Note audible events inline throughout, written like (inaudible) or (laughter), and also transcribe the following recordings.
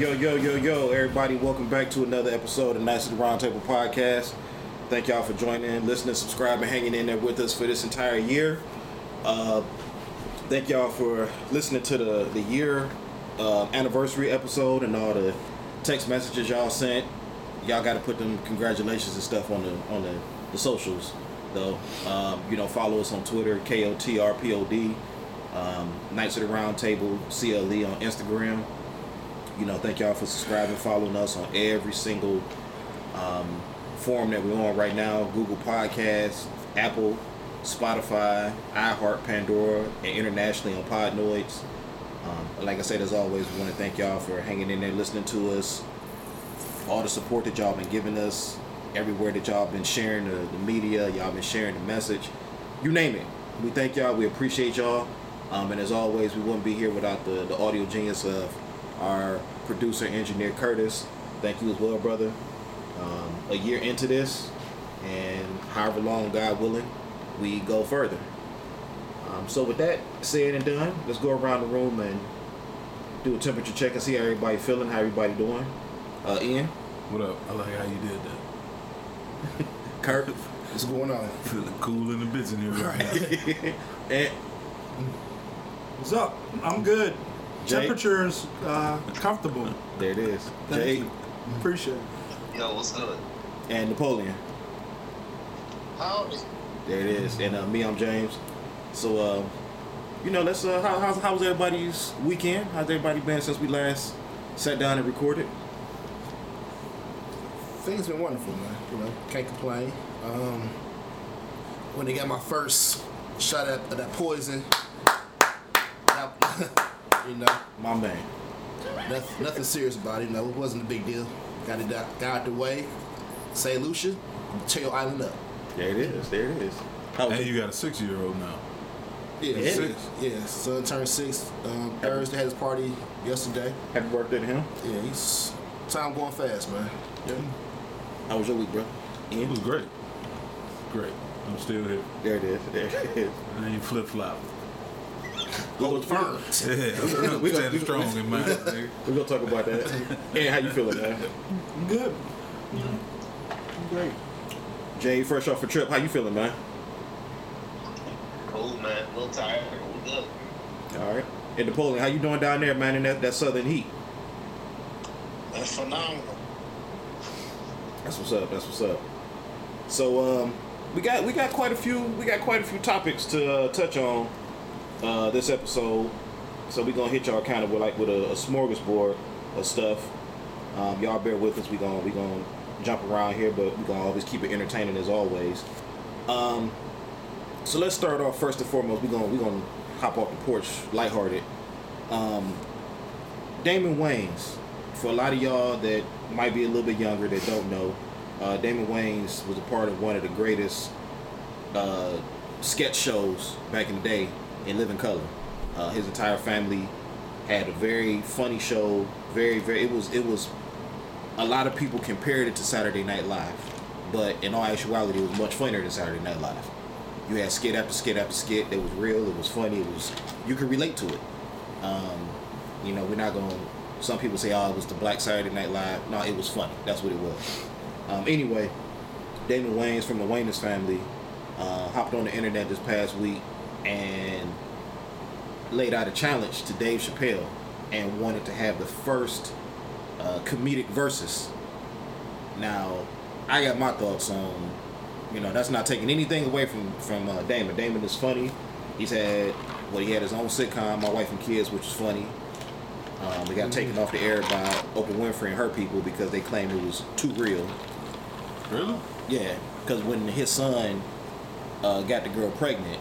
Yo, yo, yo, yo, everybody, welcome back to another episode of Knights of the Roundtable Podcast. Thank y'all for joining, listening, subscribing, hanging in there with us for this entire year. Uh, thank y'all for listening to the, the year uh, anniversary episode and all the text messages y'all sent. Y'all got to put them congratulations and stuff on the on the, the socials, though. Um, you know, follow us on Twitter, KOTRPOD, um, Knights of the Roundtable, CLE on Instagram you know, thank y'all for subscribing, following us on every single um, forum that we're on right now Google Podcasts, Apple, Spotify, iHeart, Pandora, and internationally on Podnoids. Um, like I said, as always, we want to thank y'all for hanging in there, listening to us, all the support that y'all been giving us, everywhere that y'all been sharing the, the media, y'all been sharing the message, you name it. We thank y'all, we appreciate y'all. Um, and as always, we wouldn't be here without the, the audio genius of our producer, engineer Curtis. Thank you as well, brother. Um, a year into this, and however long, God willing, we go further. Um, so with that said and done, let's go around the room and do a temperature check and see how everybody feeling, how everybody doing. Uh, Ian, What up? I like how you did that. (laughs) Kirk, What's going on? Feeling cool in the bits in here right now. (laughs) and What's up? I'm good. Jay? Temperature's uh, comfortable. there it is. Thank Jay you. Appreciate it. Yo, what's good? and Napoleon. Howdy. There it is. And uh, me, I'm James. So, uh, you know, let's. Uh, how, how's, how's everybody's weekend? How's everybody been since we last sat down and recorded? Things been wonderful, man. You know, can't complain. Um, when they got my first shot at, at that poison, that- (laughs) you know, My man. nothing, nothing serious about it. You know, it wasn't a big deal. Got it out, got out the way. St. Lucia, tear island up. There it is. There it is. How and you got a six year old now. Yeah, Yeah. six. Yeah, son turned six. Um, Thursday had his party yesterday. Happy birthday to him. Yeah, he's time going fast, man. Yeah. How was your week, bro? It was great. Great. I'm still here. There it is. There it is. And then you flip flop. Hold firm. Yeah, (laughs) We we gonna- standing strong in mine. nigga. We're gonna talk about that. and how you feeling, man? I'm good. Great. Jay, fresh off a trip, how you feeling, man? Cool, man. A little tired. We good. All right. And Napoleon, how you doing down there, man, in that, that southern heat? That's phenomenal. That's what's up. That's what's up. So um, we got we got quite a few we got quite a few topics to uh, touch on uh, this episode. So we gonna hit y'all kind of with like with a, a smorgasbord of stuff. Um, y'all bear with us. We gonna we gonna jump around here, but we gonna always keep it entertaining as always. Um, so let's start off first and foremost. We're gonna we're gonna hop off the porch lighthearted. Um, Damon Wayans. For a lot of y'all that might be a little bit younger that don't know, uh, Damon Wayans was a part of one of the greatest uh, sketch shows back in the day in Living Color. Uh, his entire family had a very funny show. Very very. It was it was. A lot of people compared it to Saturday Night Live, but in all actuality, it was much funnier than Saturday Night Live. You had skit after skit after skit. It was real. It was funny. It was you could relate to it. Um, you know, we're not going. to Some people say, "Oh, it was the Black Saturday Night Live." No, it was funny. That's what it was. Um, anyway, Damon Wayans from the Wayans family uh, hopped on the internet this past week and laid out a challenge to Dave Chappelle and wanted to have the first uh, comedic verses. Now, I got my thoughts on, you know, that's not taking anything away from from uh, Damon. Damon is funny. He's had, well, he had his own sitcom, My Wife and Kids, which is funny. Um, it got taken off the air by Oprah Winfrey and her people because they claimed it was too real. Really? Yeah, because when his son uh, got the girl pregnant,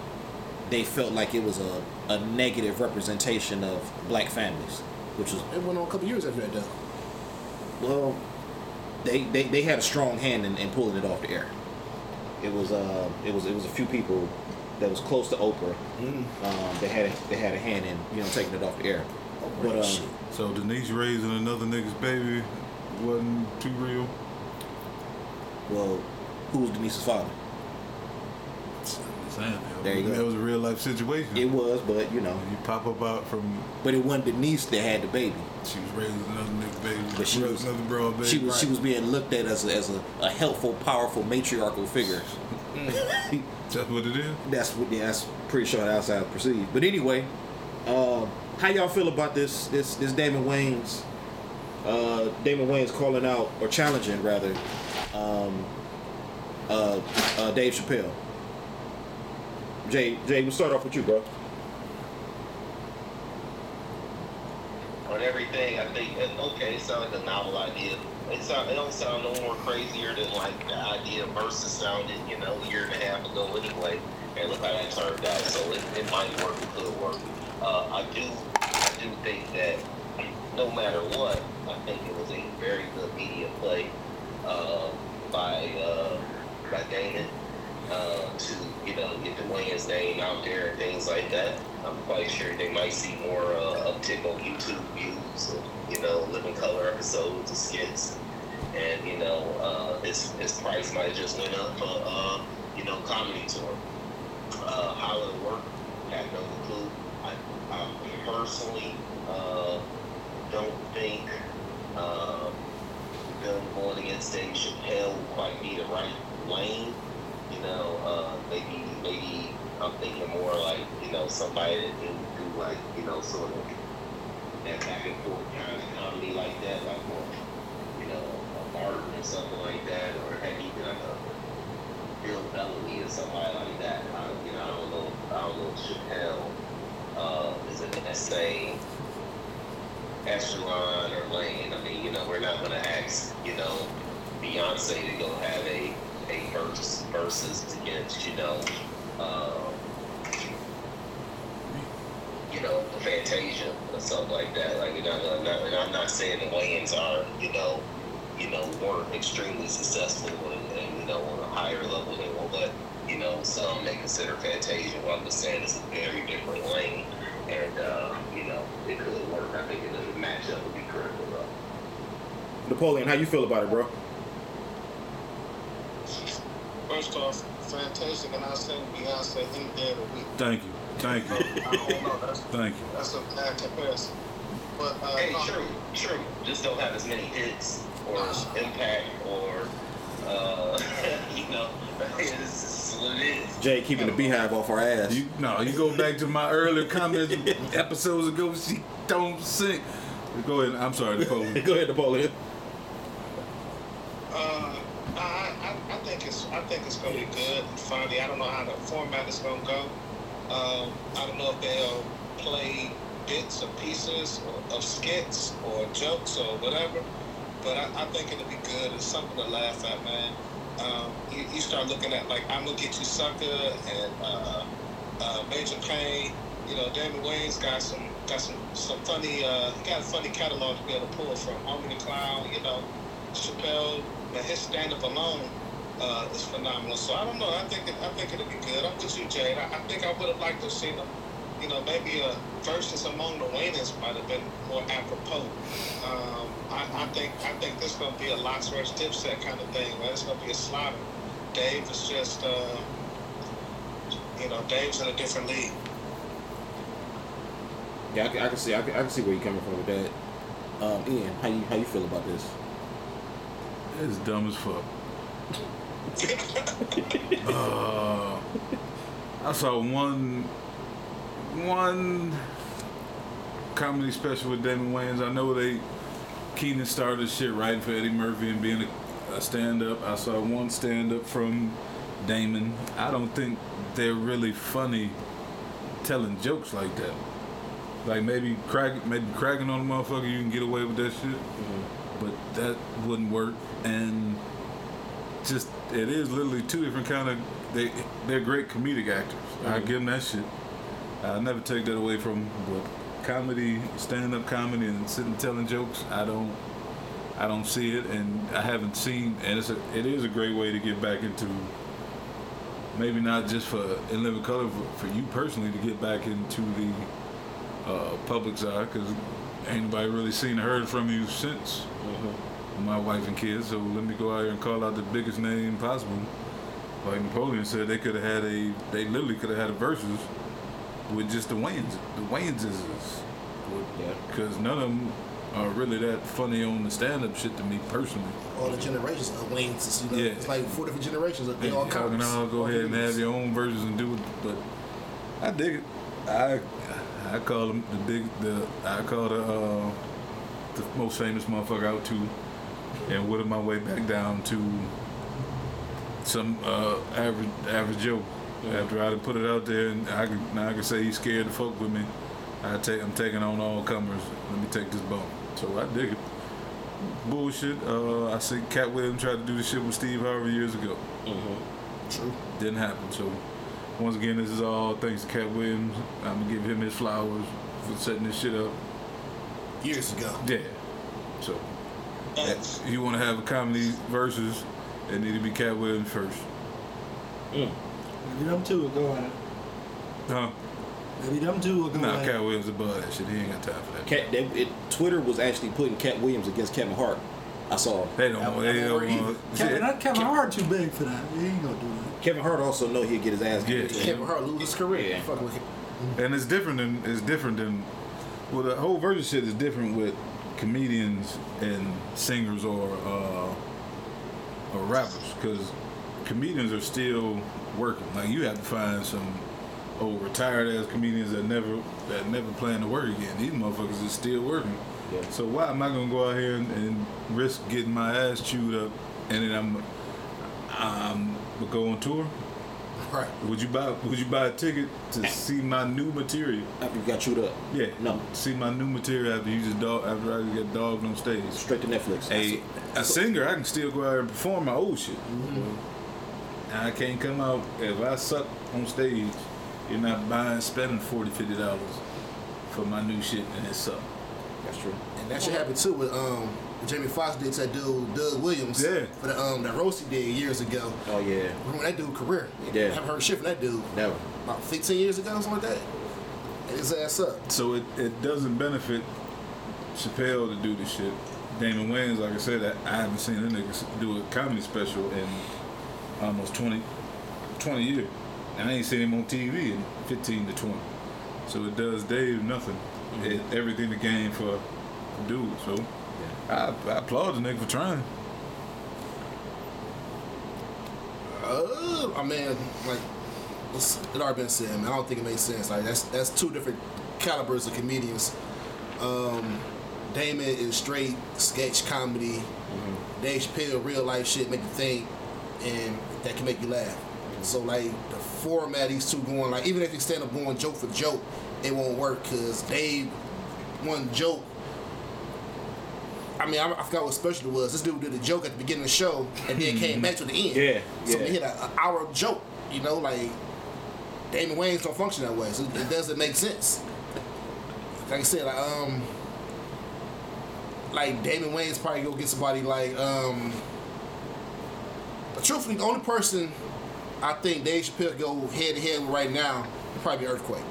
they felt like it was a, a negative representation of black families, which was It went on a couple years after that, though. well, they they, they had a strong hand in, in pulling it off the air. It was uh it was it was a few people that was close to Oprah. Um, they had a, they had a hand in you know taking it off the air. But um, So Denise raising another nigga's baby wasn't too real. well, who was Denise's father? I'm saying, that There you was, go. That was a real life situation. It was, but you know, you pop up out from but it wasn't Denise that had the baby. she was raising another nigga's baby, But she was another broad baby. she was she was being looked at as a, as a, a helpful, powerful, matriarchal figure. (laughs) That's what it is. That's what yeah, that's pretty sure that's how it's perceived. But anyway, uh, how y'all feel about this this this Damon Wayans uh, Damon Wayans calling out or challenging rather um, uh, uh, Dave Chappelle. Jay, Jay, we'll start off with you, bro. on everything. I think okay, it sounds like a novel idea. It sound, it don't sound no more crazier than like the idea versus sounded, you know, a year and a half ago anyway. And look how that turned out. So it, it might work, it could work. Uh, I do, I do think that no matter what, I think it was a very good media play uh, by uh, by Damon uh, to you know get the Wayans name out there and things like that. I'm quite sure they might see more uh, uptick on YouTube views, you know, living color episodes, and skits, and you know uh, his his price might just went up for uh, you know comedy tour. Uh, how it'll work, I have no clue. I, I personally uh, don't think uh, them going against Dave Chappelle would quite be the right lane. You know, uh, maybe maybe I'm thinking more like you know somebody that can do like you know sort of that back and forth kind of comedy like that, like more you know a Martin or something like that, or heck even like a Bill Bellamy or somebody like that. I, you know, I don't know. I don't know Chappelle uh, is in that same echelon or lane. I mean, you know, we're not gonna ask, you know, Beyonce to go have a versus against, you know, uh, you know, Fantasia or something like that. Like, you know, I'm not, and I'm not saying the Wayans are, you know, you know, weren't extremely successful and, and you know, on a higher level than but you know, some may consider Fantasia. What I'm just saying is a very different lane, and uh, you know, it could work. I think it doesn't match up would be critical though. Napoleon, how you feel about it, bro? First off, and I say Beyonce any day of the week. Thank you. Thank you. (laughs) I don't know. That's, Thank you. that's a bad comparison. But uh, Hey, no, true, true. Just don't have as many hits or impact or, uh, (laughs) you know, (laughs) it's just what it is. Jay keeping the beehive off our ass. You no, you go back to my earlier comments episodes ago. She don't sing. Go ahead. I'm sorry, Nicole. Go ahead, Napoleon. Uh, think it's I think it's gonna be good and funny. I don't know how the format is gonna go. Um, I don't know if they'll play bits or pieces or, of skits or jokes or whatever. But I, I think it'll be good. It's something to laugh at, man. Um, you, you start looking at like I'm gonna get you sucker and uh, uh, Major Payne. You know, Damon Wayans got some got some some funny. Uh, got a funny catalog to be able to pull from. Homie the Clown. You know, Chappelle. Man, his stand up alone uh, is phenomenal. So I don't know. I think it, I think it'll be good. I'm with you, Jade. I, I think I would have liked to have seen them. You know, maybe a versus among the Wayans might have been more apropos. Um, I, I think I think this is gonna be a LOX versus Dipset kind of thing. Man. It's gonna be a slaughter. Dave is just, uh, you know, Dave's in a different league. Yeah, I, can- I can see. I can, I can see where you're coming from with that. Um, Ian, how you how you feel about this? It's dumb as fuck. Uh, I saw one one comedy special with Damon Wayans. I know they Keenen started shit writing for Eddie Murphy and being a, a stand up. I saw one stand up from Damon. I don't think they're really funny telling jokes like that. Like maybe crack maybe cracking on a motherfucker you can get away with that shit. But that wouldn't work and just it is literally two different kind of they they're great comedic actors. I give them that shit. I never take that away from 'em, but comedy, stand up comedy, and sitting telling jokes. I don't I don't see it, and I haven't seen. And it's a it is a great way to get back into. Maybe not just for in living color, for, for you personally to get back into the uh, public's eye, because ain't nobody really seen or heard from you since my wife and kids. So let me go out here and call out the biggest name possible. Like Napoleon said, they could have had a, they literally could have had a versus with just the Wayans, the Wayanses, Yeah. because none of them are really that funny on the stand-up shit to me personally. All the generations of Wayne's, you know, Yeah. it's like four different generations. Of, they all Y'all can all go ahead and have your own versions and do it, but I dig it. I I call them the big the I call the uh, the most famous motherfucker out too, and whittle my way back down to some uh, average average Joe. After I put it out there, and I can now I can say he's scared to fuck with me. I take I'm taking on all comers. Let me take this bump. So I dig it. Bullshit. Uh, I see Katt Williams tried to do the shit with Steve Harvey years ago. True. Didn't happen. So once again, this is all thanks to Katt Williams. I'm gonna give him his flowers for setting this shit up. Years ago. Yeah. So Thanks. if you want to have a comedy versus, it need to be Katt Williams first. Mm. Maybe them two will go at it. Huh? Maybe them two will go Nah, at Cat it. Williams above that shit. He ain't got time for that. Cat, they, it, Twitter was actually putting Katt Williams against Kevin Hart. I saw. They don't. That. They won't don't want. Kevin, not Kevin Hart too big for that. He ain't gonna do that. Kevin Hart also know he'd get his ass Yeah. kicked. Kevin Hart lose his career. Yeah. Fuck with him. And it's different than it's different than well the whole version shit is different with comedians and singers or uh, or rappers because comedians are still working. Like you have to find some old retired ass comedians that never that never plan to work again. These motherfuckers is still working. Yeah. So why am I gonna go out here and, and risk getting my ass chewed up and then I'm I'm gonna go on tour? Right. Would you buy Would you buy a ticket to see my new material? After you got chewed up. Yeah. No. See my new material after you just dog after I get dogged on stage. Straight to Netflix. A a singer, I can still go out there and perform my old shit. And I can't come out if I suck on stage. You're not buying spending 40 50 dollars for my new shit and it suck. That's true. And that should happen too with um what Jamie Foxx did to that dude Doug Williams. Yeah. For the um that roast he did years ago. Oh yeah. Remember that dude career? Yeah. I haven't heard shit from that dude Never. about 15 years ago, something like that. And his ass up. So it, it doesn't benefit Chappelle to do this shit. Damon Wayans, like I said, I, I haven't seen a nigga do a comedy special in almost 20, 20 years. And I ain't seen him on TV in 15 to 20. So it does Dave nothing. It, everything the game for, for dude. So I, I applaud the nigga for trying. Uh, I mean, like it's, it already been said, man. I don't think it makes sense. Like that's that's two different calibers of comedians. Um, Damon is straight sketch comedy. Dave Chappelle, real life shit, make you think, and that can make you laugh. So like the format these two going, like even if you stand up going joke for joke, it won't work because Dave one joke I mean, I, I forgot what special it was. This dude did a joke at the beginning of the show and then came back to the end. Yeah, So yeah. he hit an hour joke. You know, like Damon Wayans don't function that way, so it doesn't make sense. Like I said, like, um, like Damon Wayans probably go get somebody like um. But truthfully, the only person I think Dave Chappelle go head to head right now would probably be Earthquake.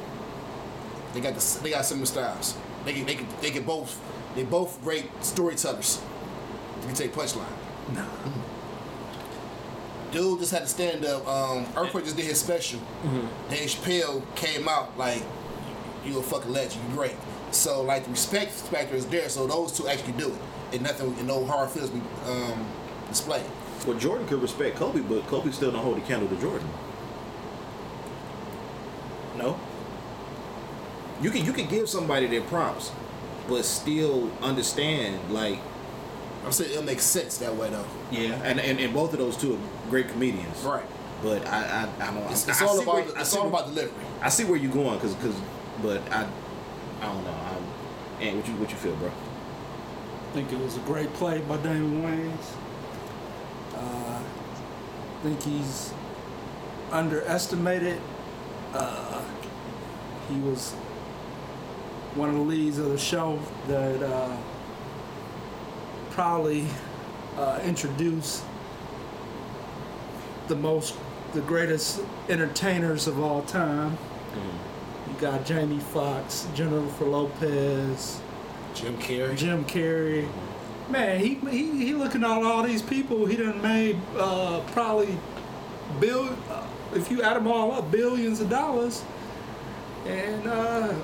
They got the, they got similar styles. They can they can they can both they both great storytellers. They can take punchline. No. Dude just had to stand up. Um, Earthquake just did his special. Dave Chappelle came out like you a fucking legend. You great. So like the respect factor is there. So those two actually do it, and nothing and no hard feelings be um, displayed. Well, Jordan could respect Kobe, but Kobe still don't hold the candle to Jordan. No. You can you can give somebody their props, but still understand like I'm saying it'll make sense that way though. yeah, and and, and both of those two are great comedians. Right. But I I, I don't. It's, it's I all see about where- it's all where- about delivery. I see where you're going, cause cause, but I I don't know. I, and what you what you feel, bro? I think it was a great play by Damon Wayans. Uh, I think he's underestimated. Uh, he was one of the leads of the show that uh, probably uh, introduced the most, the greatest entertainers of all time. You got Jamie Foxx, Jennifer Lopez, Jim Carrey. Jim Carrey. Man, he he, he looking at all these people. He done made uh, probably bill. Uh, if you add them all up, billions of dollars. And uh,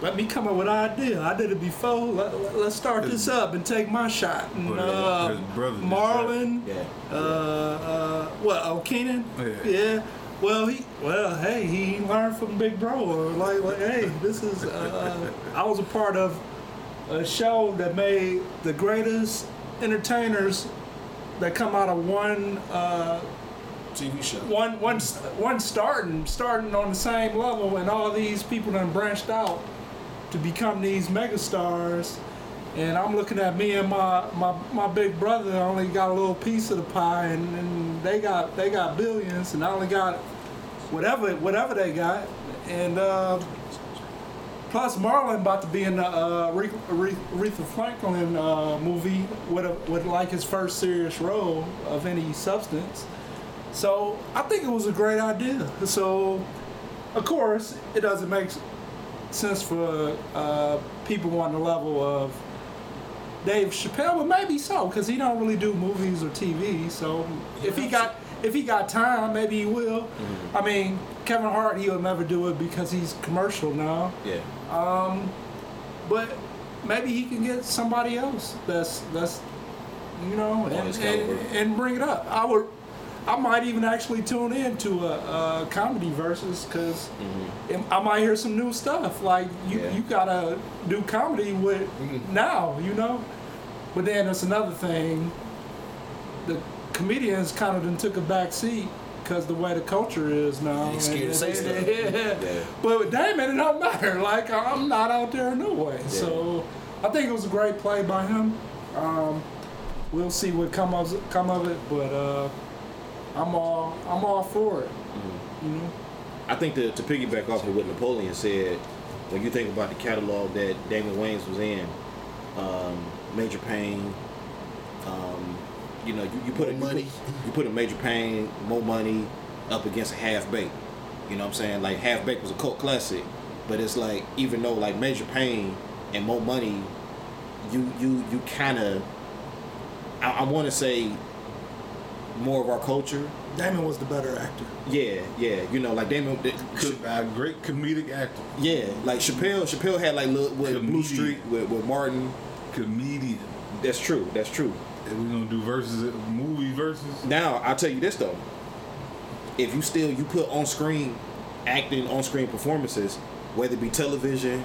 let me come up with an idea. I did it before. Let, us start this up and take my shot. And uh, his brother just Marlon. Yeah. Uh, uh, what? Oh, Keenen. Yeah. Well, he. Well, hey, he learned from Big Bro. Or like, like, hey, this is. Uh, I was a part of a show that made the greatest entertainers that come out of one uh, TV show. one one one starting starting on the same level, and all these people done branched out to become these megastars. And I'm looking at me and my, my, my big brother only got a little piece of the pie, and, and they got they got billions, and I only got whatever whatever they got, and uh, plus Marlon about to be in the uh, Aretha Franklin uh, movie with a, with like his first serious role of any substance. So I think it was a great idea. So, of course, it doesn't make sense for uh, people on the level of Dave Chappelle, but maybe so because he don't really do movies or TV. So if he got if he got time, maybe he will. I mean, Kevin Hart, he'll never do it because he's commercial now. Yeah. Um, But maybe he can get somebody else that's that's you know and, and, and bring it up. I would I might even actually tune in to a, a comedy versus because I might hear some new stuff. Like you, Mm-hmm. Yeah. you gotta do comedy with now, you know. But then there's another thing. The comedians kind of then took a back seat because the way the culture is now. They scared to say (laughs) stuff. yeah. Yeah. But with Damon, it don't matter. Like I'm not out there no way. So I think it was a great play by him. Um, we'll see what come of come of it, but uh, I'm all I'm all for it. You know. I think to, to piggyback off of what Napoleon said, when you think about the catalog that Damon Wayans was in, um, Major Payne, um, you know, you, you put a, More you Money. put, you put a Major Payne, more money up against a Half Baked. You know what I'm saying? Like Half Baked was a cult classic, but it's like even though like Major Payne and More Money, you you you kind of, I, I want to say, more of our culture. Damon was the better actor. Yeah, yeah. You know, like Damon. Co- a great comedic actor, Yeah, like Chappelle. Chappelle had like little, with Blue Comedian. Street with, with Martin. comedian. That's true. That's true. And we're gonna do versus movie versus. Now I'll tell you this though. If you still you put on screen acting on screen performances, whether it be television,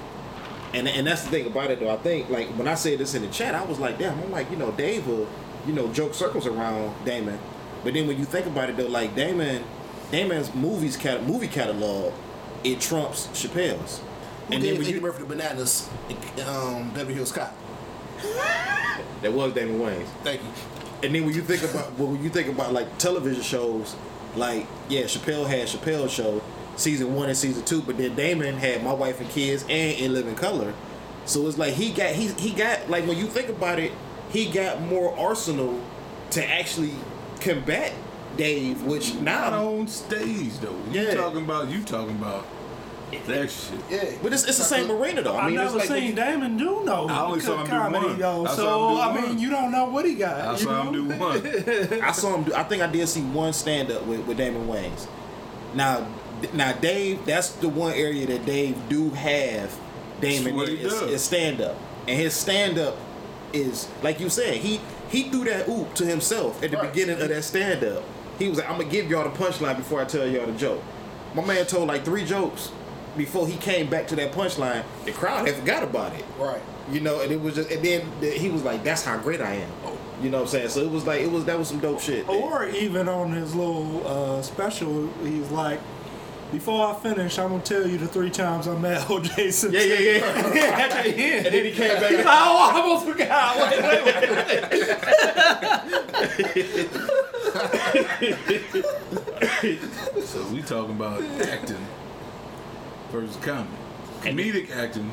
and and that's the thing about it though. I think like when I said this in the chat, I was like, damn. I'm like, you know, Dave will, you know, joke circles around Damon, but then when you think about it though, like Damon, Damon's movies cat movie catalog, it trumps Chappelle's. Who And then when Eddie you Murphy the bananas? Um, Beverly Hills Cop. (laughs) That was Damon Wayans. Thank you. And then when you think about well, when you think about like television shows, like yeah, Chappelle had Chappelle show season one and season two, but then Damon had My Wife and Kids and In Living Color. So it's like he got he he got like when you think about it, he got more arsenal to actually combat Dave, which Not on stage though. You Yeah. talking about you talking about that shit. Yeah. but it's, it's the same uh, arena though. I I mean, never like seen you- Damon do no I only saw him do comedy one. though. I saw So him do I mean, one. you don't know what he got. I you saw him know? do (laughs) one. I saw him. Do, I think I did see one stand up with, with Damon Wayans. Now, now Dave, that's the one area that Dave do have. Damon That's what he is, does. is stand up, and his stand up is like you said. He he threw that oop to himself at the Right. beginning of that stand up. He was like, "I'm gonna give y'all the punchline before I tell y'all the joke." My man told like three jokes before he came back to that punchline. The crowd had forgot about it. Right. You know, and it was just, and then he was like, "That's how great I am." You know what I'm saying? So it was like, it was that was some dope shit. Or even on his little uh, special, he's like, before I finish, I'm gonna tell you the three times I met (laughs) O.J. Simpson. Yeah, yeah, yeah. (laughs) At the end. and then he came back. Oh, (laughs) I almost forgot. Wait, wait, wait. So we talking about acting versus comedy. Comedic acting.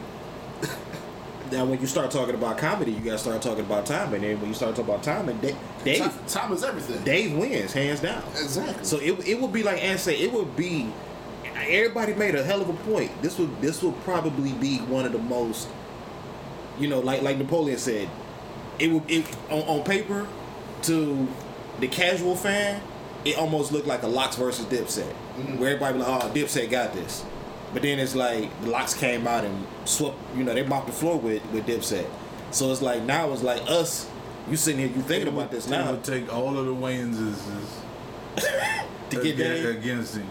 Now, when you start talking about comedy, you gotta start talking about time, and then when you start talking about time, and Da- Dave, Time, time is everything. Dave wins hands down. Exactly. So it, it would be like Ann said, it would be. Everybody made a hell of a point. This would this would probably be one of the most, you know, like like Napoleon said, it would it on, on paper to the casual fan, it almost looked like a LOX versus Dipset, mm-hmm. where everybody be like, oh, Dipset got this, but then it's like the LOX came out and swept, you know, they mopped the floor with with Dipset. So it's like now it's like us. You sitting here, you thinking about this now take all of the Wayneses (laughs) to get against, against him.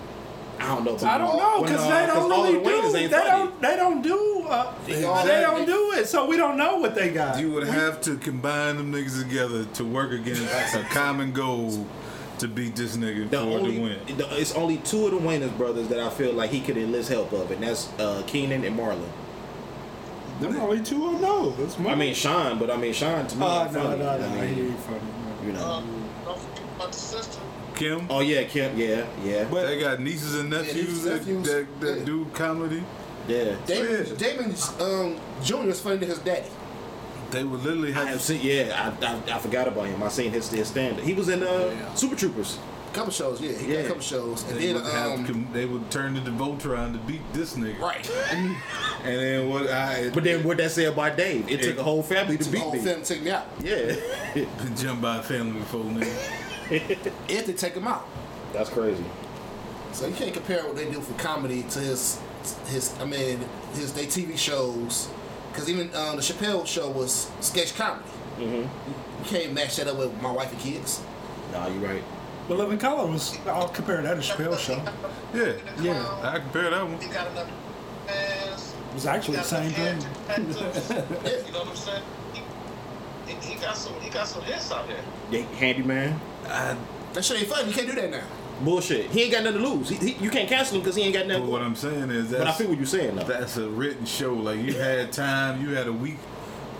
I don't know. I don't know because uh, they don't 'cause all really the Wayans do. ain't They funny. don't. They don't do. Uh, they don't do it, so we don't know what they got. You would have to combine them niggas together to work against a common goal to beat this nigga The for only, to win. the, it's only two of the Wayans brothers that I feel like he could enlist help of, and that's uh, Keenen and Marlon. Them only two I know. That's my. I mean Shawn, but I mean Shawn to me. uh, no, funny. no, I no, mean, he ain't funny. you know. Um, don't forget about the sister. Kim, oh yeah, Kim. Yeah, yeah, But- they got nieces and nephews, nieces and that, nephews. that, that Yeah. do comedy. yeah. Damon, Yeah. Damon um, Jr. is funny to his daddy. They would literally I have have seen. Yeah, I, I, I forgot about him. I seen his his stand. He was in uh, Yeah. Super Troopers. Couple shows, yeah. He got Yeah. a couple shows, and They then would, have um, com- they would turn to the Voltron to beat this nigga. right. (laughs) And then what I But then what that say about Dave? It took a whole family to the beat whole me. film take me out. Yeah, (laughs) been jumped by a family before nigga. (laughs) If they take him out, that's crazy. so you can't compare what they do for comedy to his his. I mean, his they TV shows, because even um, the Chappelle show was sketch comedy. Mm-hmm. You can't match that up with my wife and kids. Nah, you're right. But Living Color was. I'll compare that to Chappelle show. Yeah, Yeah. I compare that one. He got enough ass. It was actually the same thing. (laughs) you know what I'm saying? He, he, he got some. He got some hits out there. Yeah, handyman. I, That shit ain't fun. You can't do that now. Bullshit. He ain't got nothing to lose. He, he, you can't cancel him because he ain't got nothing. but what. I'm saying is But I that's feel what you're saying though. that's a written show. Like you had time, you had a week,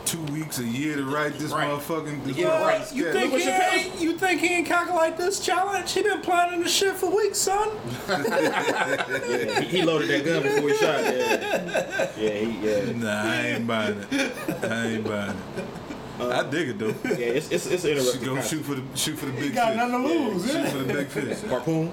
two weeks, a year to write this Right. motherfucking. This Yeah, Well, right. you think he what ain't, you think he ain't calculate this challenge? He been planning this shit for weeks, son. Yeah, (laughs) he, he loaded that gun before he shot. Yeah, yeah, he, yeah. Nah, I ain't buying it. I ain't buying it. I dig it though. (laughs) Yeah, it's it's, it's Should interesting. go concept. shoot for the shoot for the big He got fish. nothing to lose. Shoot Yeah. for the big fish. (laughs) harpoon.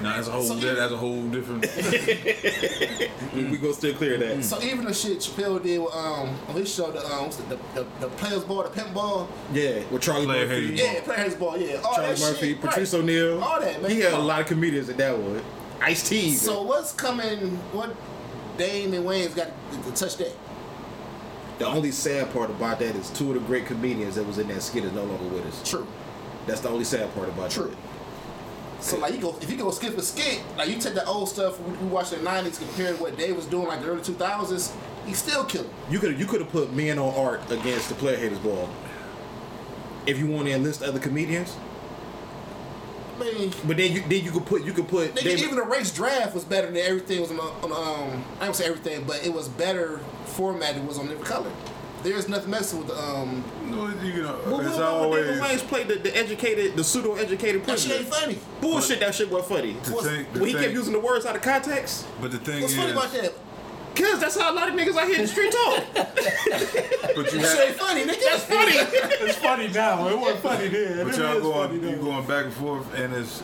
Nah, that's a whole that, that's a whole different. (laughs) We, we gonna still clear that. So even the shit Chappelle did with, um, on his show, the um, what's the, the, the players ball, the pimp ball, Yeah, with Charlie Player Murphy. yeah, players ball, yeah, all Charlie that Murphy, shit, Patrice right. O'Neal. all that man. He had a lot of comedians in that one. Ice T. So what's coming? What Damon Wayans got to, to touch that? The only sad part about that is two of the great comedians that was in that skit is no longer with us. True, That's the only sad part about it. true. So like you go, if you go skip a skit, like you take the old stuff we, we watched in the '90s compared to what Dave was doing like the early 2000s, he still killing. it. You could you could have put men on art against the player haters ball. If you want to enlist other comedians, mean, but then you then you could put you could put nigga, David- even the race draft was better than everything was on, on um. I don't say everything, but it was better format. It was on every color. There's nothing messing with the um. No, you know, But it's what about when Damon always Wayans played the, the educated, the pseudo educated That shit ain't funny. Bullshit, that shit wasn't funny. the thing. The When he kept using the words out of context, but the thing What's is, funny about that? Cause that's how a lot of niggas out here in the street talk. (laughs) but you That shit have, ain't funny, nigga. That's funny. (laughs) It's funny now. It wasn't funny then. but It y'all is going, funny you now. going back and forth, and it's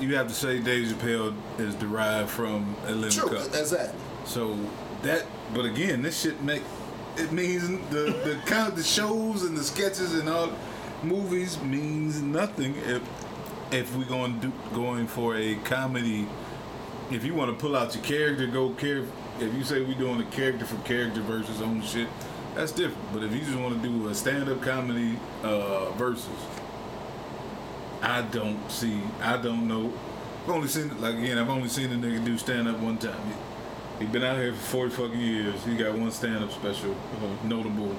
you have to say Dave Chappelle is derived from Atlanta True, Cup. That's exactly. So that, but again, this shit make it means the the kind of the shows and the sketches and all movies means nothing if if we going do going for a comedy. If you want to pull out your character, go care. If you say we're doing a character for character versus own shit, that's different. But if you just want to do a stand up comedy uh, versus, I don't see. I don't know. I've only seen like again. I've only seen a nigga do stand up one time. He, he been out here for forty fucking years. He got one stand up special, notable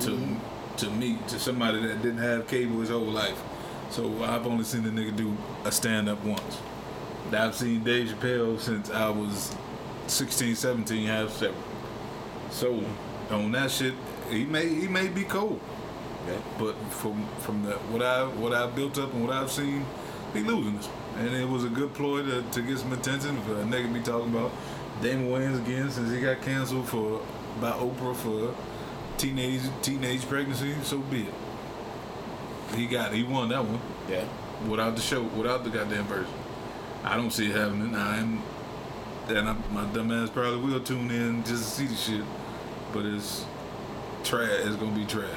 to to me, to somebody that didn't have cable his whole life. So I've only seen the nigga do a stand up once. Now, I've seen Dave Chappelle since I was 16, 17, half seven. So on that shit, he may he may be cold. Yeah. But from from the what I what I built up and what I've seen, he losing this. And it was a good ploy to, to get some attention for a nigga be talking about Damon Wayans again since he got canceled for by Oprah for teenage teenage pregnancy. So be it. He got he won that one Yeah. without the show without the goddamn version. I don't see it happening. I'm and I, my dumb ass probably will tune in just to see the shit, but it's trash. It's gonna be trash.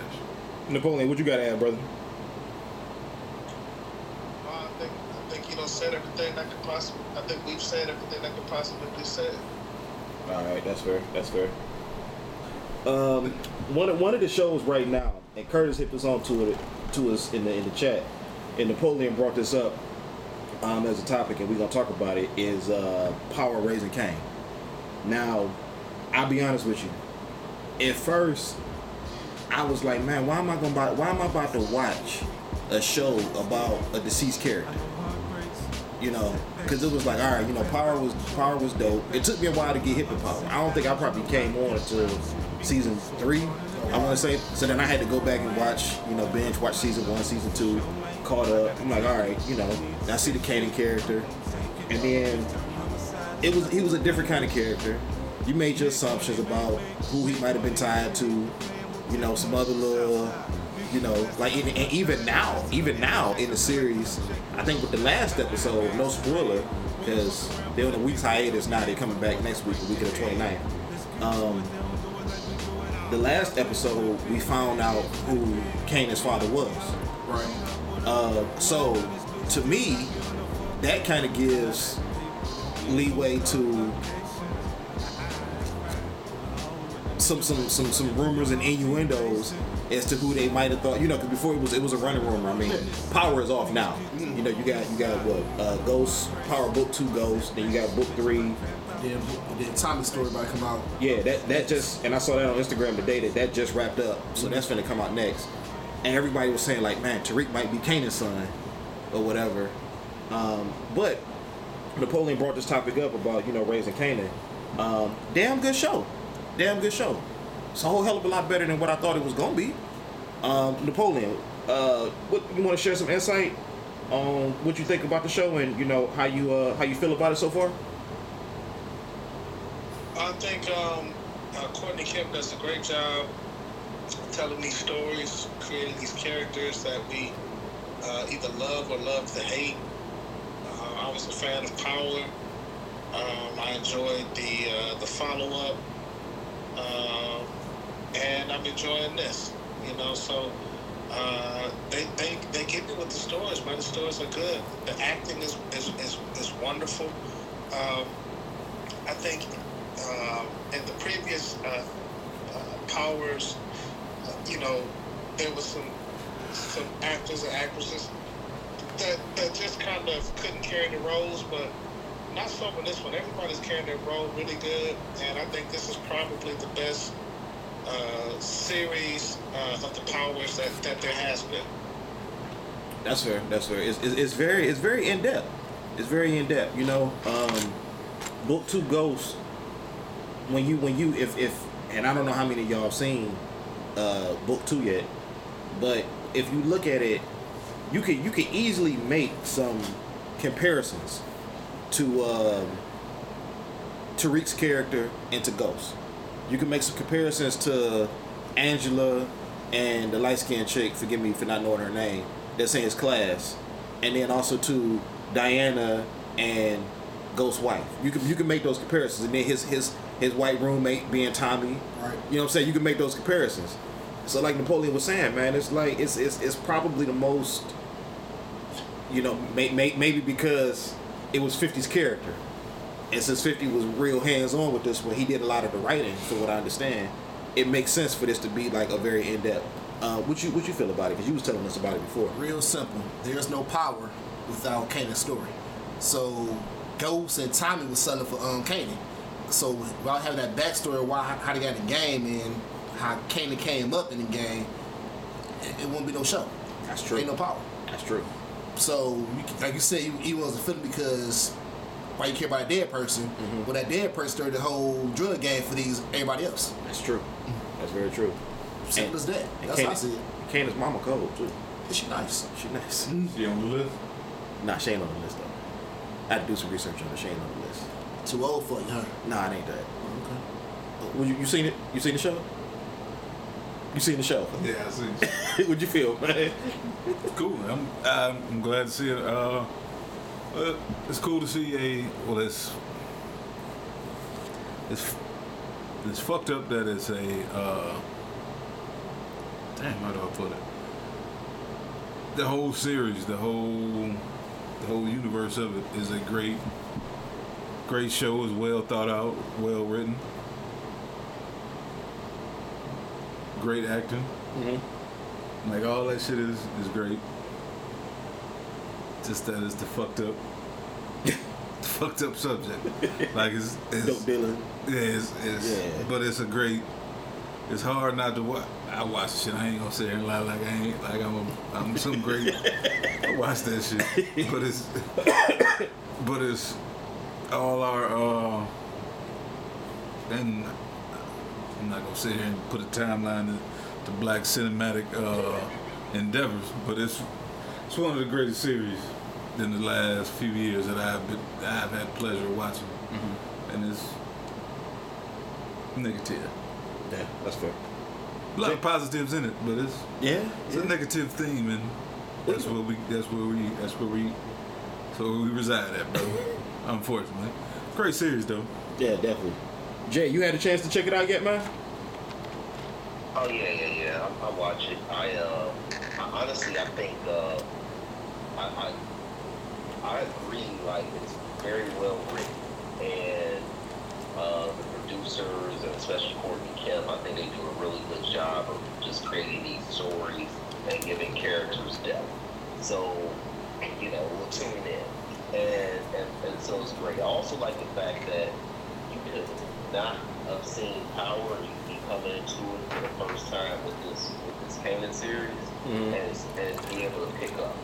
Napoleon, what you got to add, brother? Well, I think I think you know said everything that could possibly. I think we've said everything that could possibly be said. All right, that's fair. That's fair. Um, one of, one of the shows right now, and Curtis hit this on to it to us in the in the chat, and Napoleon brought this up um, as a topic, and we're gonna talk about it. Is uh, Power Raising Kane. Now, I'll be honest with you. At first, I was like, man, why am I gonna buy, why am I about to watch a show about a deceased character? you know, because it was like, all right, you know, Power was Power was dope. It took me a while to get hip to Power. I don't think I probably came on until season three. I want to say. So then I had to go back and watch, you know, binge watch season one, season two, caught up. I'm like, all right, you know, I see the Kanan character, and then it was he was a different kind of character. You made your assumptions about who he might have been tied to, you know, some other little, you know, like even and even now, even now in the series, I think with the last episode, no spoiler, because they're on a week's hiatus now. They're coming back next week, the week of the 29th. Um, the last episode, we found out who Kanan's father was. Right. Uh, so to me, that kind of gives leeway to some some some some rumors and innuendos as to who they might have thought. You know, because before it was it was a running rumor. I mean, Power is off now. You know, you got you got what uh, Ghost Power Book Two Ghost. Then you got Book Three. Then, then Tommy's story about to come out. Yeah, that that just and I saw that on Instagram today that that just wrapped up. So that's gonna come out next. And everybody was saying like, man, Tariq might be Kanan's son, or whatever. Um, but Napoleon brought this topic up about you know raising Kanan. Um, damn good show, damn good show. It's a whole hell of a lot better than what I thought it was gonna be. Um, Napoleon, uh, what you want to share some insight on what you think about the show and you know how you uh, how you feel about it so far? I think um, uh, Courtney Kemp does a great job telling these stories, creating these characters that we uh, either love or love to hate. Uh, I was a fan of Power. Um, I enjoyed the uh, the follow up, um, and I'm enjoying this. You know, so uh, they, they they get me with the stories, man. The stories are good. The acting is is, is, is wonderful. Um, I think um, in the previous uh, uh, powers, uh, you know, there was some some actors and actresses that that just kind of couldn't carry the roles, but not so with this one. Everybody's carrying their role really good, and I think this is probably the best uh, series uh, of the powers that, that there has been. That's fair. That's fair. It's, it's, it's very it's very in depth. It's very in depth. You know, um, book two Ghost. When you when you if if and I don't know how many y'all seen uh, book two yet, but if you look at it, you can you can easily make some comparisons to um, Tariq's character and to Ghost. You can make some comparisons to Angela and the light skinned chick, forgive me for not knowing her name, that's in his class. And then also to Diana and Ghost's wife. You can you can make those comparisons. And then his his his white roommate being Tommy. Right. You know what I'm saying? You can make those comparisons. So like Napoleon was saying, man, it's like it's it's, it's probably the most you know, may, may, maybe because it was 50's character. And since 50 was real hands on with this one, he did a lot of the writing, from what I understand. It makes sense for this to be like a very in depth. Uh, what you what you feel about it? Because you was telling us about it before. Real simple. There's no power without Kanan's story. So Ghost and Tommy was selling for um Kanan. So without having that backstory of why how they got in the game and how Kanan came up in the game, it, it won't be no show. That's true. Ain't no power. That's true. So, like you said, you, you wasn't feeling because why you care about a dead person? Mhm. Well, that dead person started the whole drug game for these everybody else. That's true. That's very true. Simple And- as that. and That's how I see it. Kanan's mama cold too. Is she nice? She nice. She on the list? Nah, she ain't on the list though. I had to do some research on her. She ain't on the list. Too old for you, huh? Nah, it ain't that. Okay. Would you, you seen it? You seen the show? You seen the show? Yeah, I see. (laughs) What'd you feel, man? cool. I'm, I'm I'm glad to see it. Uh, uh, it's cool to see a well. It's it's it's fucked up that it's a uh, damn. How do I put it? The whole series, the whole the whole universe of it is a great great show. was well thought out, well written, great acting. Mm-hmm. Like all that shit is is great. Just that is the fucked up, the (laughs) fucked up subject. Like it's, Dope it's yeah, it's, it's Yeah. but it's a great. It's hard not to watch. I watch the shit. I ain't gonna sit here and lie like I ain't like I'm a, I'm some great. I watch that shit, (laughs) but it's (coughs) but it's all our uh and I'm not gonna sit here and put a timeline to, to black cinematic uh endeavors, but it's it's one of the greatest series in the last few years that I've been I've had pleasure of watching, and it's negative. Yeah, that's fair. A lot of positives in it, but it's Yeah. it's a negative theme, and that's where we that's where we that's where we so we reside at, bro. (laughs) Unfortunately, great series though. Yeah, definitely. Jay, you had a chance to check it out yet, man? Oh yeah, yeah, yeah. I, I watch it. I, uh, I honestly, I think, uh, I, I, I agree. Like it's very well written, and uh, the producers and especially Courtney Kemp, I think they do a really good job of just creating these stories and giving characters depth. So, you know, we'll tune in, and and, and so it's great. I also like the fact that you could not have seen Power, you could be coming into it for the first time with this with this Kanan series, Mhm. and and be able to pick up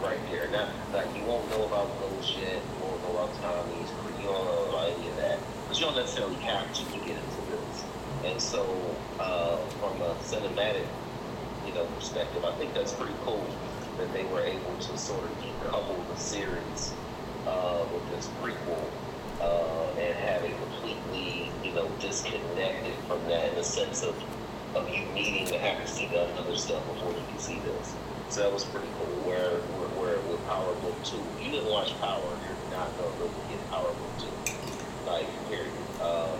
right there. Not like you won't know about yet, you won't know about Tommy's, you don't know about any of that, but you don't necessarily have to to get into this. And so, uh, from a cinematic, you know, perspective, I think that's pretty cool that they were able to sort of decouple the series uh, with this prequel uh, and have it completely, you know, disconnected from that in the sense of, of you needing to have to see the other stuff before you can see this. So that was pretty cool. Where, where, where with Power Book 2, if you didn't watch Power, you're not going to really get Power Book 2. Like, period. Uh,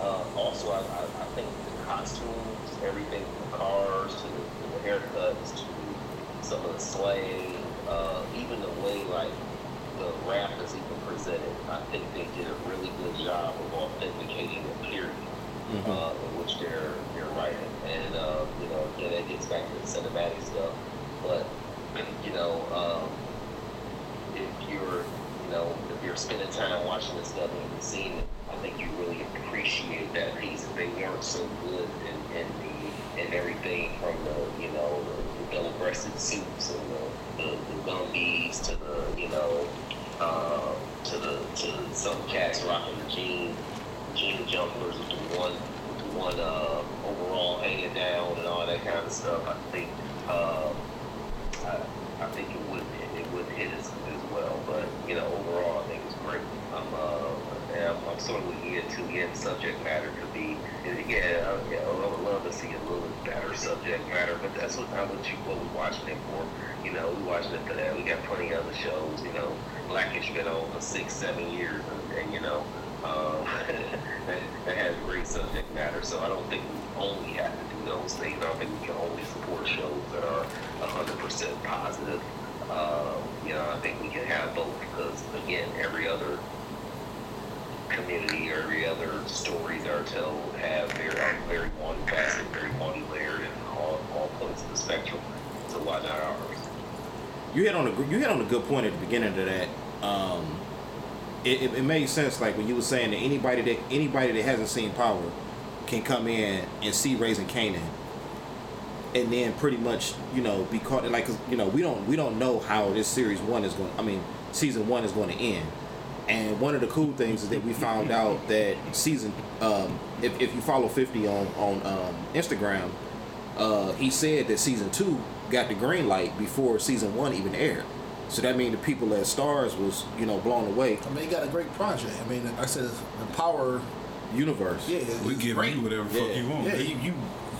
uh, also, I, I, I think the costumes, everything from the cars to the, to the haircuts to some of the slang, uh, even the way, like, the rap is even presented, I think they did a really good job of authenticating the period Mm-hmm. uh, in which they're they're writing. And uh, you know, again, it gets back to the cinematic stuff. But you know, um, if you're you know if you're spending time watching this stuff and you've seen it, I think you really appreciate that piece. If they weren't so good in, in the in everything from the you know the, the double-breasted suits and the, the, the Gumbies to the you know uh, to the to some cats rocking the jean jean jumpers with the one with the one uh, overall hanging down and all that kind of stuff, I think uh, I, I think it would it would hit as, as well. But you know, overall, I think it's great. I'm uh, I'm, I'm sort of into again subject matter to be yeah, yeah I would love to see a bit subject matter, but that's what not what you what we're watching it for. You know, we watching it for that. We got plenty of other shows. You know, Blackish been on for six, seven years, and, and you know. Um, that, (laughs) that has great subject matter, so I don't think we only have to do those things. I don't think we can only support shows that are 100% positive. Uh, you know, I think we can have both because, again, every other community or every other story that are told have their very, very multifaceted, very spectrum. Ours? you hit on a you hit on a good point at the beginning of that. Um, it, it, it made sense like when you were saying that anybody that anybody that hasn't seen Power can come in and see Raising Kanan, and then pretty much you know be caught like 'cause, you know we don't we don't know how this series one is going. I mean season one is going to end. And one of the cool things is that we found out that season, um, if, if you follow 50 on on um, Instagram, uh, he said that season two got the green light before season one even aired. So that means the people at Starz was, you know, blown away. I mean, he got a great project. I mean, like I said the power. Universe. Yeah, We give great. you whatever the fuck you want. Yeah, you, you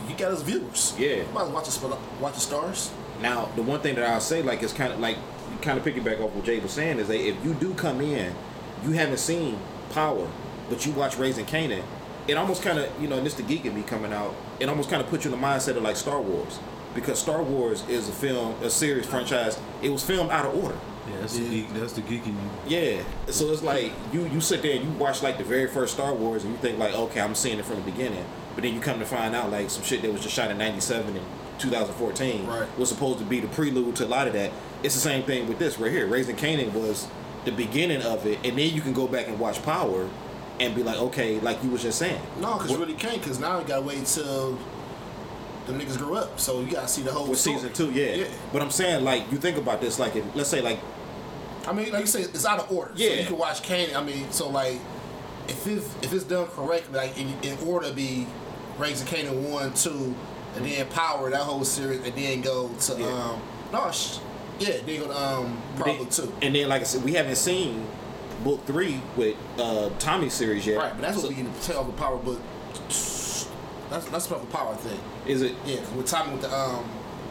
you got us viewers. Yeah. Might as well watch the watch the stars. Now, the one thing that I'll say, like, it's kind of like, kind of piggyback off what Jay was saying, is that if you do come in, you haven't seen Power, but you watch Raising Kanan, it almost kind of, you know, and this the geek in me coming out, it almost kind of puts you in the mindset of like Star Wars. Because Star Wars is a film, a series franchise, it was filmed out of order. Yeah, that's the geek. That's the geek in you. Yeah, so it's like you you sit there and you watch like the very first Star Wars and you think like okay I'm seeing it from the beginning, but then you come to find out like some shit that was just shot in '97 and 2014 Right. was supposed to be the prelude to a lot of that. It's the same thing with this right here. Raising Kanan was the beginning of it, and then you can go back and watch Power, and be like okay, like you was just saying. No, because you really can't. Because now you gotta wait till the niggas grow up. So you gotta see the whole season two, yeah. Yeah. But I'm saying like you think about this like if, let's say like I mean, like you say, it's out of order. So Yeah. you can watch Kane. I mean, so like, if it's if it's done correctly, like in, in order to be Raising Kanan one, two, and then Power that whole series, and then go to Yeah. um no, sh- yeah, then go to um two. And then, like I said, we haven't seen book three with uh, Tommy's series yet. Right, but that's So- what we can tell the Power Book. That's that's about the Power thing. Is it Yeah, with Tommy with the um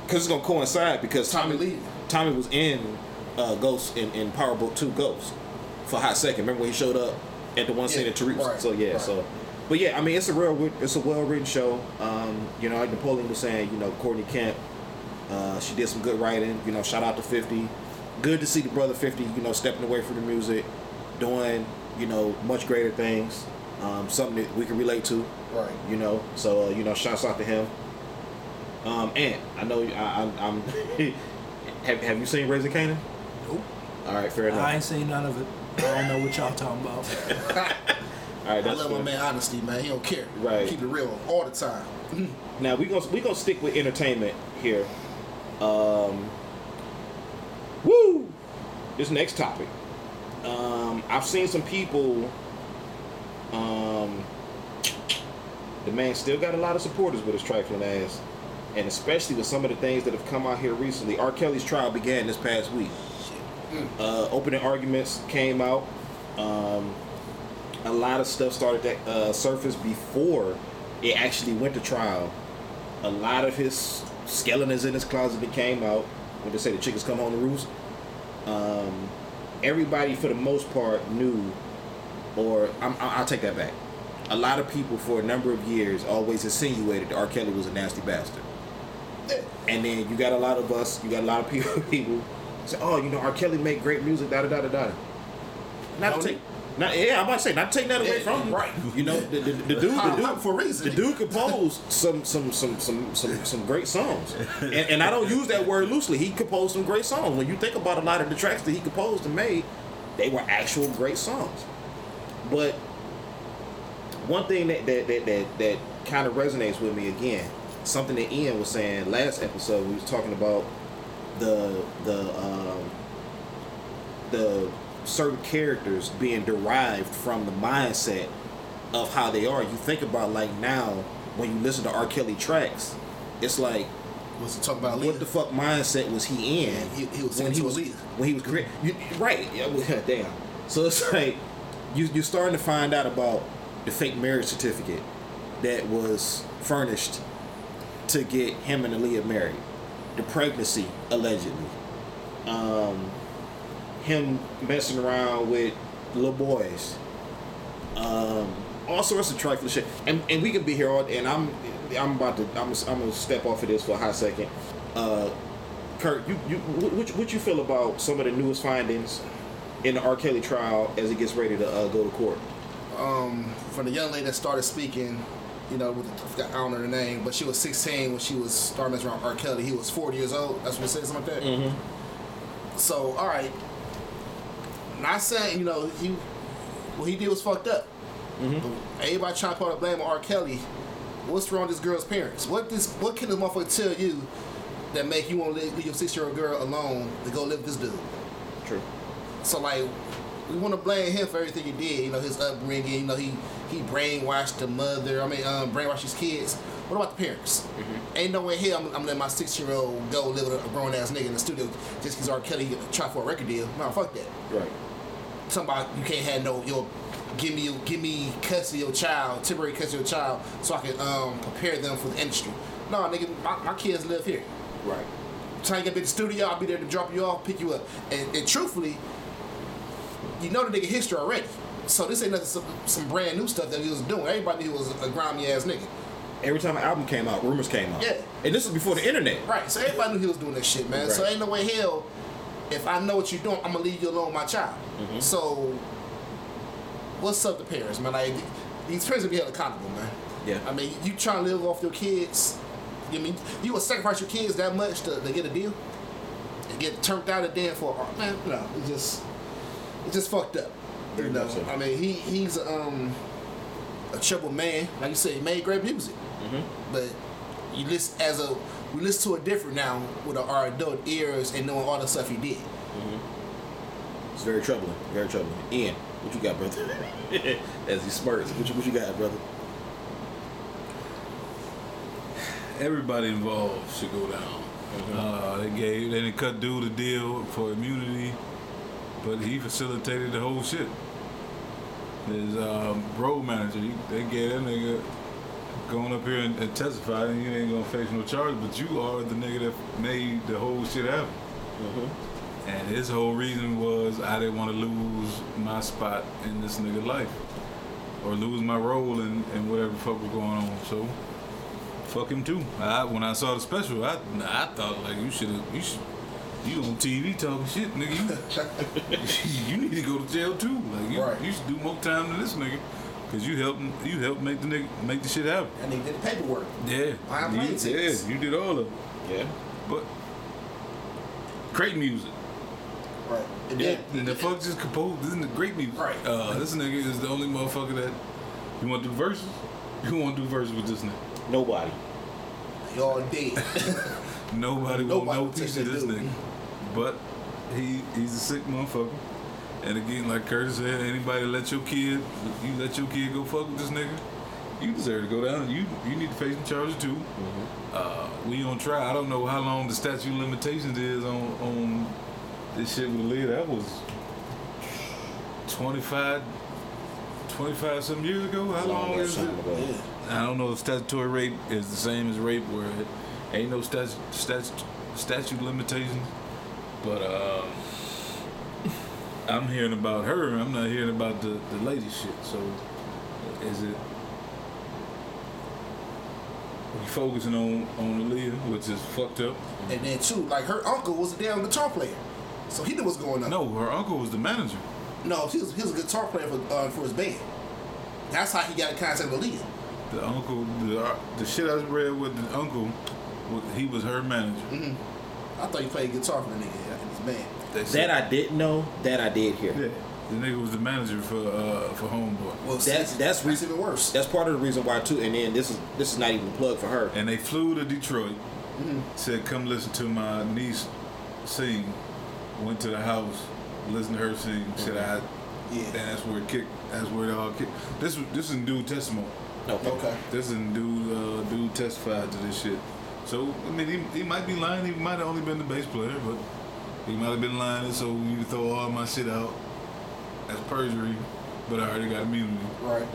because it's gonna coincide because Tommy Tommy Lee. Tommy was in uh, Ghost in, in Power Book Two Ghost for a hot second. Remember when he showed up at the one scene Yeah, at Tariq? right, so yeah, right. so. But yeah, I mean it's a real it's a well written show. Um, you know, like Napoleon was saying, you know, Courtney Kemp, uh, she did some good writing. You know, shout out to Fifty. Good to see the brother Fifty, you know, stepping away from the music, doing you know much greater things. Um, something that we can relate to. right. You know, so uh, you know, shouts out to him. Um, and I know I, I'm. I'm (laughs) have Have you seen Raising Kanan? Nope. All right, fair enough. I ain't seen none of it. I don't know what y'all talking about. (laughs) All (laughs) right, that's I love my man honesty, man. He don't care. Right. Keep it real all the time. Now we gonna we gonna stick with entertainment here. Um, woo! This next topic. Um, I've seen some people. Um, the man still got a lot of supporters with his trifling ass, and especially with some of the things that have come out here recently. R. Kelly's trial began this past week. Uh, opening arguments came out. Um, a lot of stuff started to uh, surface before it actually went to trial. A lot of his skeletons in his closet that came out when they say the chickens come home to roost. Um, everybody, for the most part, knew, or I'm, I'll take that back. A lot of people, for a number of years, always insinuated that R. Kelly was a nasty bastard. And then you got a lot of us, you got a lot of (laughs) people, people say, "Oh, you know, R. Kelly make great music." Da da da da da. Not to take, not yeah, I'm about to say, not take that away from him. right. You know, the, the, the dude, the dude, for reason. the dude composed some some some some some some great songs, and, and I don't use that word loosely. He composed some great songs. When you think about a lot of the tracks that he composed and made, they were actual great songs. But one thing that that that that, that kind of resonates with me again, something that Ian was saying last episode. We was talking about the the um, the certain characters being derived from the mindset of how they are. You think about like now when you listen to R. Kelly tracks, it's like Was to talk about what the fuck mindset was he in Yeah, he- he was when he was when he was creating right yeah, well, (laughs) damn. So it's like you you're starting to find out about the fake marriage certificate that was furnished to get him and Aaliyah married. The pregnancy allegedly. Um him messing around with little boys um, all sorts of trifling shit. And and we could be here all and I'm I'm about to I'm I'm gonna step off of this for a hot second. Uh, Kurt, you you what what, you feel about some of the newest findings in the R. Kelly trial as it gets ready to uh, go to court? um, from the young lady that started speaking, you know, with the, I don't know her name, but she was 16 when she was starting around R. Kelly. He was 40 years old. That's what it says, something like that. Mm-hmm. So, all right. Not saying, you know, he what he did was fucked up. Mm-hmm. Everybody trying to put the blame on R. Kelly. What's wrong with this girl's parents? What this? What can this motherfucker tell you that make you want to leave your six year old girl alone to go live with this dude? True. So like, we want to blame him for everything he did. You know, his upbringing. You know, he he brainwashed the mother. I mean, um, brainwashed his kids. What about the parents? Ain't no way hell I'm, I'm letting my six year old go live with a grown ass nigga in the studio just because R. Kelly try for a record deal. No, fuck that. Right. Somebody you can't have no your give me give me custody of your child, temporary custody of your child, so I can um, prepare them for the industry. No, nigga, my, my kids live here. Right. Time you get to the studio, I'll be there to drop you off, pick you up. And, and truthfully, you know the nigga history already. So this ain't nothing, some, some brand new stuff that he was doing. Everybody knew he was a grimy ass nigga. Every time an album came out, rumors came out. Yeah. And this was before the internet. Right. So everybody knew he was doing that shit, man. Right. So ain't no way hell, if I know what you're doing, I'm gonna leave you alone, my child. Mm-hmm. So what's up to parents, man? Like these parents will be held accountable, man. Yeah. I mean, you trying to live off your kids. I mean, you would sacrifice your kids that much to, to get a deal and get turned out of den for man. No, it's just it's just fucked up. Very you know, so. I mean, he he's um a troubled man. Like you said, he made great music, Mm-hmm. but you listen as a we listen to it different now with our adult ears and knowing all the stuff he did. It's very troubling. Very troubling. Ian, what you got, brother? (laughs) as he smirks, what you, what you got, brother? everybody involved should go down. Uh, they gave, they didn't cut dude a deal for immunity, but he facilitated the whole shit. His um, road manager, he, they gave that nigga going up here and, and testify, and you ain't gonna face no charge, but you are the nigga that made the whole shit happen. Mm-hmm. And his whole reason was I didn't want to lose my spot in this nigga life, or lose my role in, in whatever fuck was going on. So fuck him too. I, when I saw the special, I I thought like you should you should you on TV talking shit, nigga. You, (laughs) (laughs) you need to go to jail too. Like you, Right. you should do more time than this nigga, cause you helped you helped make the nigga make the shit happen. And they did the paperwork. Yeah, Behind you, plane yeah, you did all of it. Yeah. But great music. Right. And Yeah, then and the fuck just composed. This is the great music. Right. Uh, this nigga is the only motherfucker that you want to do verses. You want to do verses with this nigga. Nobody. y'all dead. (laughs) Nobody, Nobody want no will touch piece of this dude. nigga. But he he's a sick motherfucker. And again, like Curtis said, anybody let your kid, you let your kid go fuck with this nigga, you deserve to go down. You you need to face some charges too. Mm-hmm. Uh, we on trial. I don't know how long the statute of limitations is on on this shit with Aaliyah. That was 25, 25 some years ago. How long, Long is it? ago. I don't know if statutory rape is the same as rape, where it ain't no statute statute statute limitations. But um, I'm hearing about her. I'm not hearing about the the lady shit. So is it? We focusing on on Aaliyah, which is fucked up. and then too, like her uncle was a damn guitar player. So he knew what's going on. No, her uncle was the manager. No, he was, he was a guitar player for, uh, for his band. That's how he got in contact with Leah. The uncle, the the shit I read with the uncle, he was her manager. I thought he played guitar for the nigga in his band. They said- That I didn't know. That I did hear. Yeah, the nigga was the manager for uh for Homeboy. Well, That's see, that's that's reason. even worse. That's part of the reason why too. And then this is this is not even a plug for her. And they flew to Detroit. Said, "Come listen to my niece sing." Went to the house, listened to her sing. Said, "I." Yeah. And that's where it kicked. That's where it all kicked. This was this is new testimony. Okay. Okay. This is dude, uh, dude testified to this shit. So I mean, he, he might be lying. He might have only been the bass player, but he might have been lying. So we you throw all my shit out That's perjury, but I already got immunity. Right.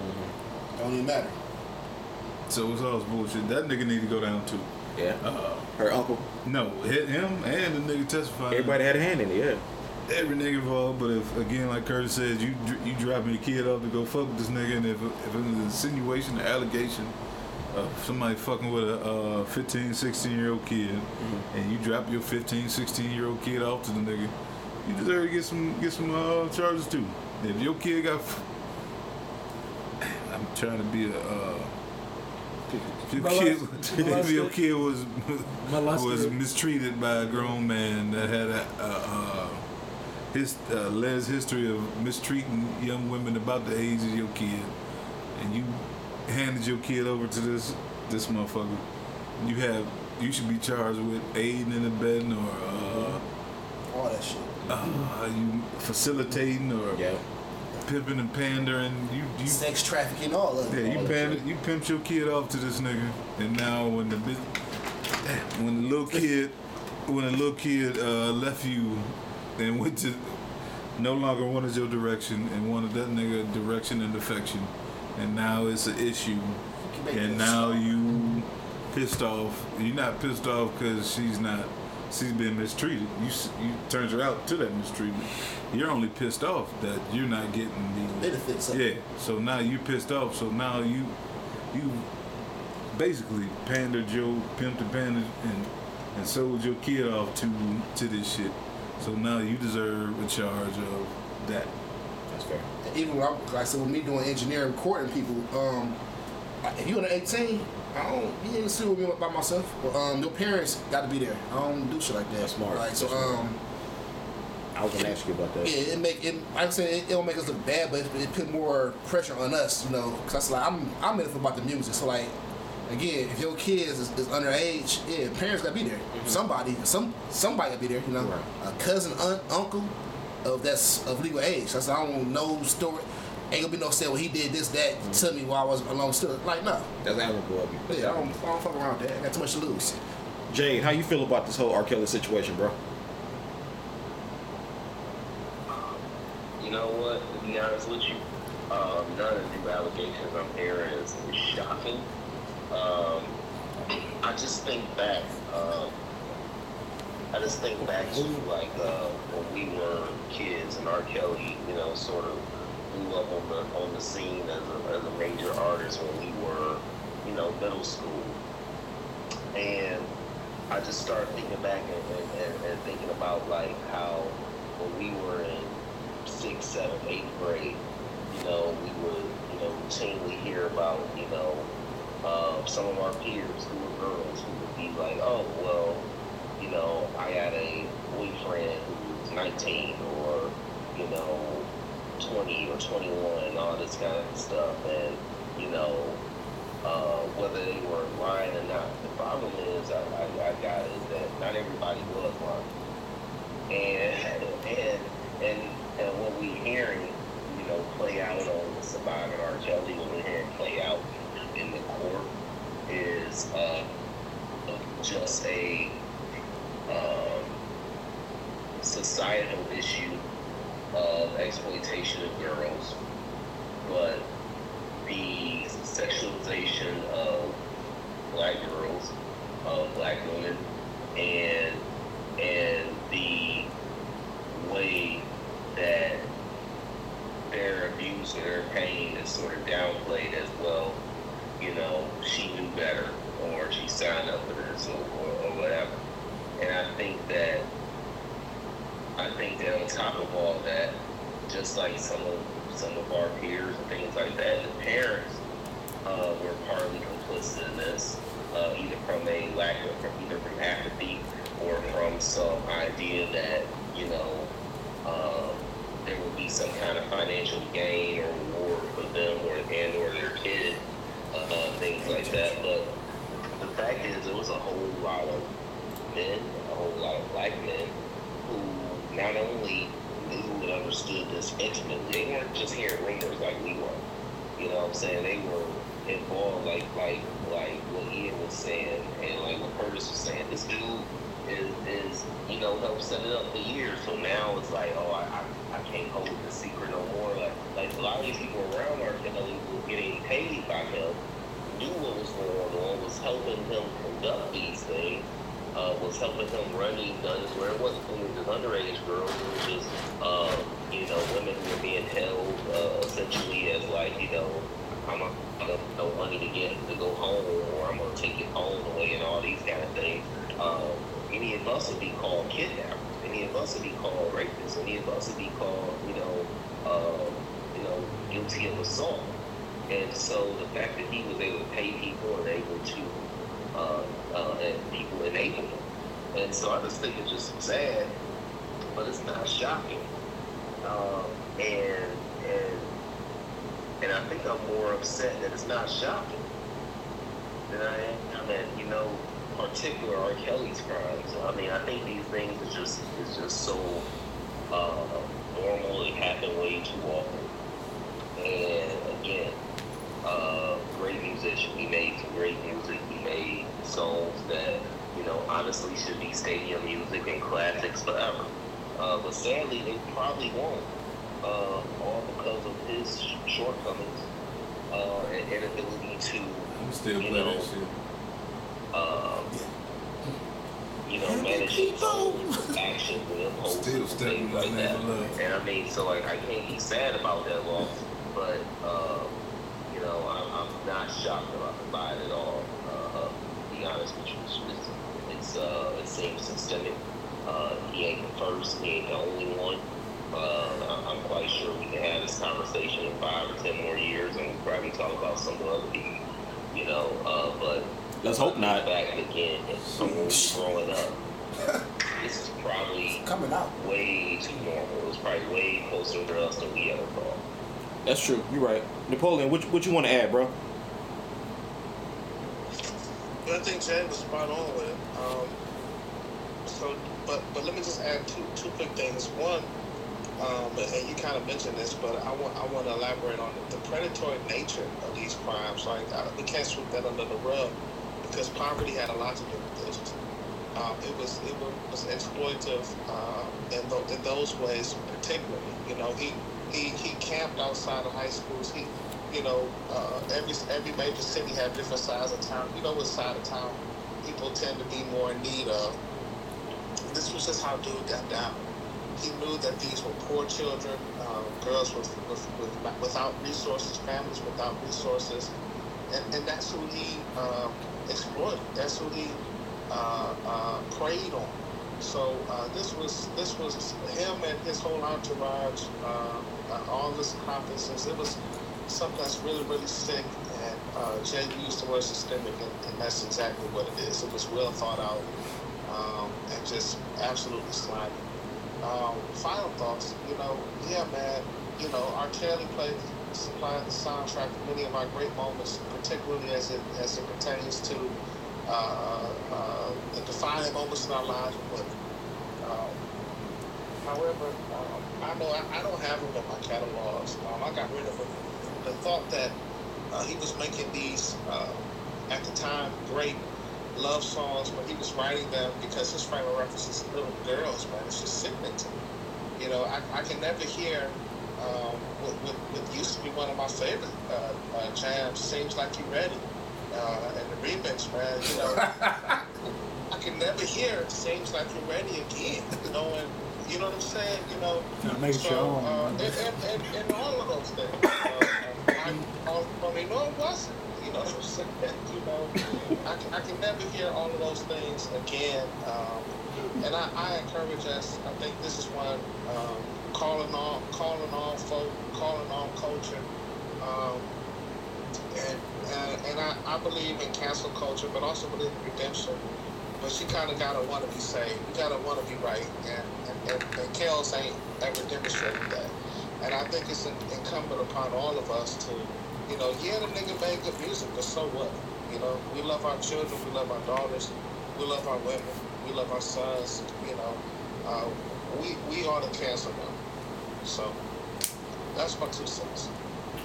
Don't even matter. So it's all bullshit. That nigga need to go down too. Yeah. Uh, Her uncle. no, hit him and the nigga testifying. Everybody had a hand in it. Yeah. every nigga involved, but if again, like Curtis said, you dr- you dropping your kid off to go fuck with this nigga, and if if it's an insinuation, or allegation of somebody fucking with a uh, 15, 16 year old kid, and you drop your 15, 16 year old kid off to the nigga, you deserve to get some get some uh, charges too. If your kid got, f- I'm trying to be a. Uh, if your kid, Molest- (laughs) if your kid was was Molested. mistreated by a grown man that had a, uh, uh, his uh, Les history of mistreating young women about the age of your kid, and you handed your kid over to this this motherfucker, you have you should be charged with aiding and abetting or uh, All that shit. uh, you facilitating or Yeah. pimping and pandering. You you Sex trafficking, all of it. yeah, you panned, you pimped your kid off to this nigga, and now when the when the little kid, when the little kid uh, left you, and went to, no longer wanted your direction and wanted that nigga direction and affection, and now it's an issue, and now you pissed off. You're not pissed off because she's not. She's been mistreated. You you turned her out to that mistreatment. You're only pissed off that you're not getting the Benefits of yeah. So now you pissed off. So now you you basically pandered your pimped and pandered and and sold your kid off to to this shit. So now you deserve a charge of that. That's fair. Even when I, like I said, with me doing engineering, recording people, um, if you're under 18, I don't, you ain't see with me by myself. But, um, your parents got to be there. I don't do shit like that. That's smart. Like, so, smart. um, I was gonna ask you about that. yeah, it make it. Like I said, it, it'll make us look bad, but it, it put more pressure on us, you know. Cause that's like I'm, I'm in it for about the music. So like, again, if your kids is, is underage, yeah, parents gotta be there. Somebody, some somebody gotta be there, you know. Right. A cousin, aunt, uncle, of that's of legal age. That's I don't know story. Ain't gonna be no say, well, he did this, that to me while I was alone. Still, like, no. That's admirable of you. Yeah, I don't, I don't fuck around with that. I got too much to lose. Jade, how you feel about this whole R. Kelly situation, bro? You know what? To be honest with you, um, none of the new allegations I'm hearing is, is shocking. Um, I just think back. Um, I just think back to like uh, when we were kids and R. Kelly, you know, sort of blew up on the on the scene as a, as a major artist when we were, you know, middle school. And I just started thinking back and, and, and, thinking about like how when we were in sixth, seventh, eighth grade, you know, we would, you know, routinely hear about, you know, uh, some of our peers who were girls who would be like, oh, well, know, I got a boyfriend who's 19 or, you know, 20 or 21, all this kind of stuff. And, you know, uh, whether they were lying or not. The problem is, I, I, I got is that not everybody was lying. And, (laughs) and, and, and what we hearing, you know, play out on the Survivor R. Kelly, what we're hearing play out in the court is uh, just a um, societal issue of exploitation of girls, but the sexualization of black girls, of black women, and and the way that their abuse or their pain is sort of downplayed as well. You know, she knew better, or she signed up for this, or, or, or whatever. And I think that I think that on top of all that, just like some of some of our peers and things like that, the parents uh, were partly complicit in this, uh, either from a lack of, from either from apathy or from some idea that you know um, there would be some kind of financial gain or reward for them or and or their kid, uh, things like that. But the fact is, there was a whole lot of men, whole lot of black men who not only knew and understood this intimately, they weren't just hearing rumors like we were. You know what I'm saying? They were involved, like like like what Ian was saying and like what Curtis was saying. This dude is is you know helped set it up for years. So now it's like, oh, I I, I can't hold the secret no more. Like like a lot of these people around R. Kelly who were getting paid by him knew what was going on, was helping him conduct these things. Uh, was helping him run these guns where it wasn't only just underage girls, it was just, uh, you know, women who were being held uh, essentially as like, you know, I'm gonna have no money to get to go home, or I'm gonna take your phone away, and all these kind of things. Um, any of us would be called kidnappers. Any of us would be called rapists. Any of us would be called, you know, uh, you know, guilty of assault. And so the fact that he was able to pay people and able to, uh, uh, and people him. And so I just think it's just sad, but it's not shocking. Um, and and and I think I'm more upset that it's not shocking than I am that you know particular R. Kelly's crimes. I mean, I think these things is just is just so uh, normal. It happen way too often. And again, uh, great musician. He made some great music. He made songs that you know honestly should be stadium music and classics forever. Uh, but sadly, they probably won't, uh, all because of his shortcomings uh, and inability to, I'm still you play know, that shit. um, you know, manage his own actions and impulses Still and things on like that that. love. And I mean, so like, I can't be sad about that loss, but uh, you know, I'm, I'm not shocked about by it at all. Uh, to be honest with you, it's it's, it's uh, it seems systemic. Uh, he ain't the first, he ain't the only one. Uh, I- I'm quite sure we can have this conversation in five or ten more years, and we'll probably talk about some of other people. You know, uh, but Let's hope not. back again, as someone who's growing up, (laughs) this is probably Coming out. way too normal. It's probably way closer to us than we ever thought. That's true. You're right. Napoleon, what, what you want to add, bro? But I think Jay was spot on with it. Um, so, but but let me just add two two quick things. One, um, and you kind of mentioned this, but I want I want to elaborate on it. The predatory nature of these crimes. Like I, we can't sweep that under the rug because poverty had a lot to do with this. Um, it was it was exploitative uh, in, tho- in those ways, particularly. You know, he he he camped outside of high schools. He you know, uh, every every major city had different sides of town. You know what side of town people tend to be more in need of. This was just how dude got down. He knew that these were poor children, um, girls with, with, with without resources, families without resources, and, and that's who he um, exploited. That's who he uh, uh, preyed on. So uh, this was this was him and his whole entourage, uh, uh, all this accomplices. It was something that's really really sick. And uh, Jay used the word systemic, and, and that's exactly what it is. It was well thought out um, and just absolutely slimy. Um, final thoughts, you know, yeah, man, you know, R. Kelly played, supplied the soundtrack to many of our great moments, particularly as it as it pertains to uh, uh, the defining moments in our lives women. Um, however, um, I know I, I don't have them in my catalogs. Um, I got rid of them. The thought that uh, he was making these, uh, at the time, great love songs, but he was writing them because his frame of reference is little girls, man. It's just sickening to me. You know, I, I can never hear um, what, what, what used to be one of my favorite uh, uh, jams, Seems Like You Ready, uh, and the remix, man. You know, (laughs) I can never hear Seems Like You're Ready again, knowing, you know what I'm saying? You know, Now make so, own. uh, and, and, and, and all of those things. Uh, I, I, I mean, no, it wasn't. You know what I'm (laughs) saying? You know, I, can- I can never hear all of those things again. Um, and I, I encourage us. I think this is one um, calling on, calling on folk, calling on culture. Um, and and, and I, I believe in cancel culture, but also believe in redemption. But she kind of gotta want to be saved. You gotta want to be right, and and, and, and Kels ain't ever demonstrated that. And I think it's incumbent upon all of us to, you know, yeah, the nigga made good music, but so what? You know, we love our children, we love our daughters, we love our women, we love our sons. You know, uh, we we ought to cancel them. So that's my two cents.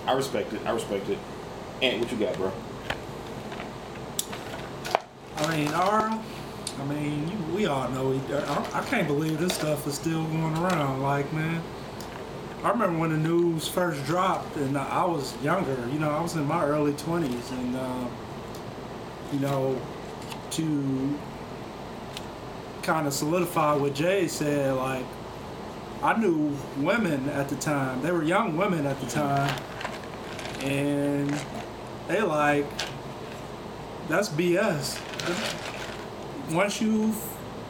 I respect it. I respect it. And what you got, bro? I mean, R. I mean, you, we all know. I, I can't believe this stuff is still going around. Like, man, I remember when the news first dropped, and I was younger. You know, I was in my early twenties, and um, you know, to kind of solidify what Jay said, like, I knew women at the time. They were young women at the time, and they like that's BS. Once you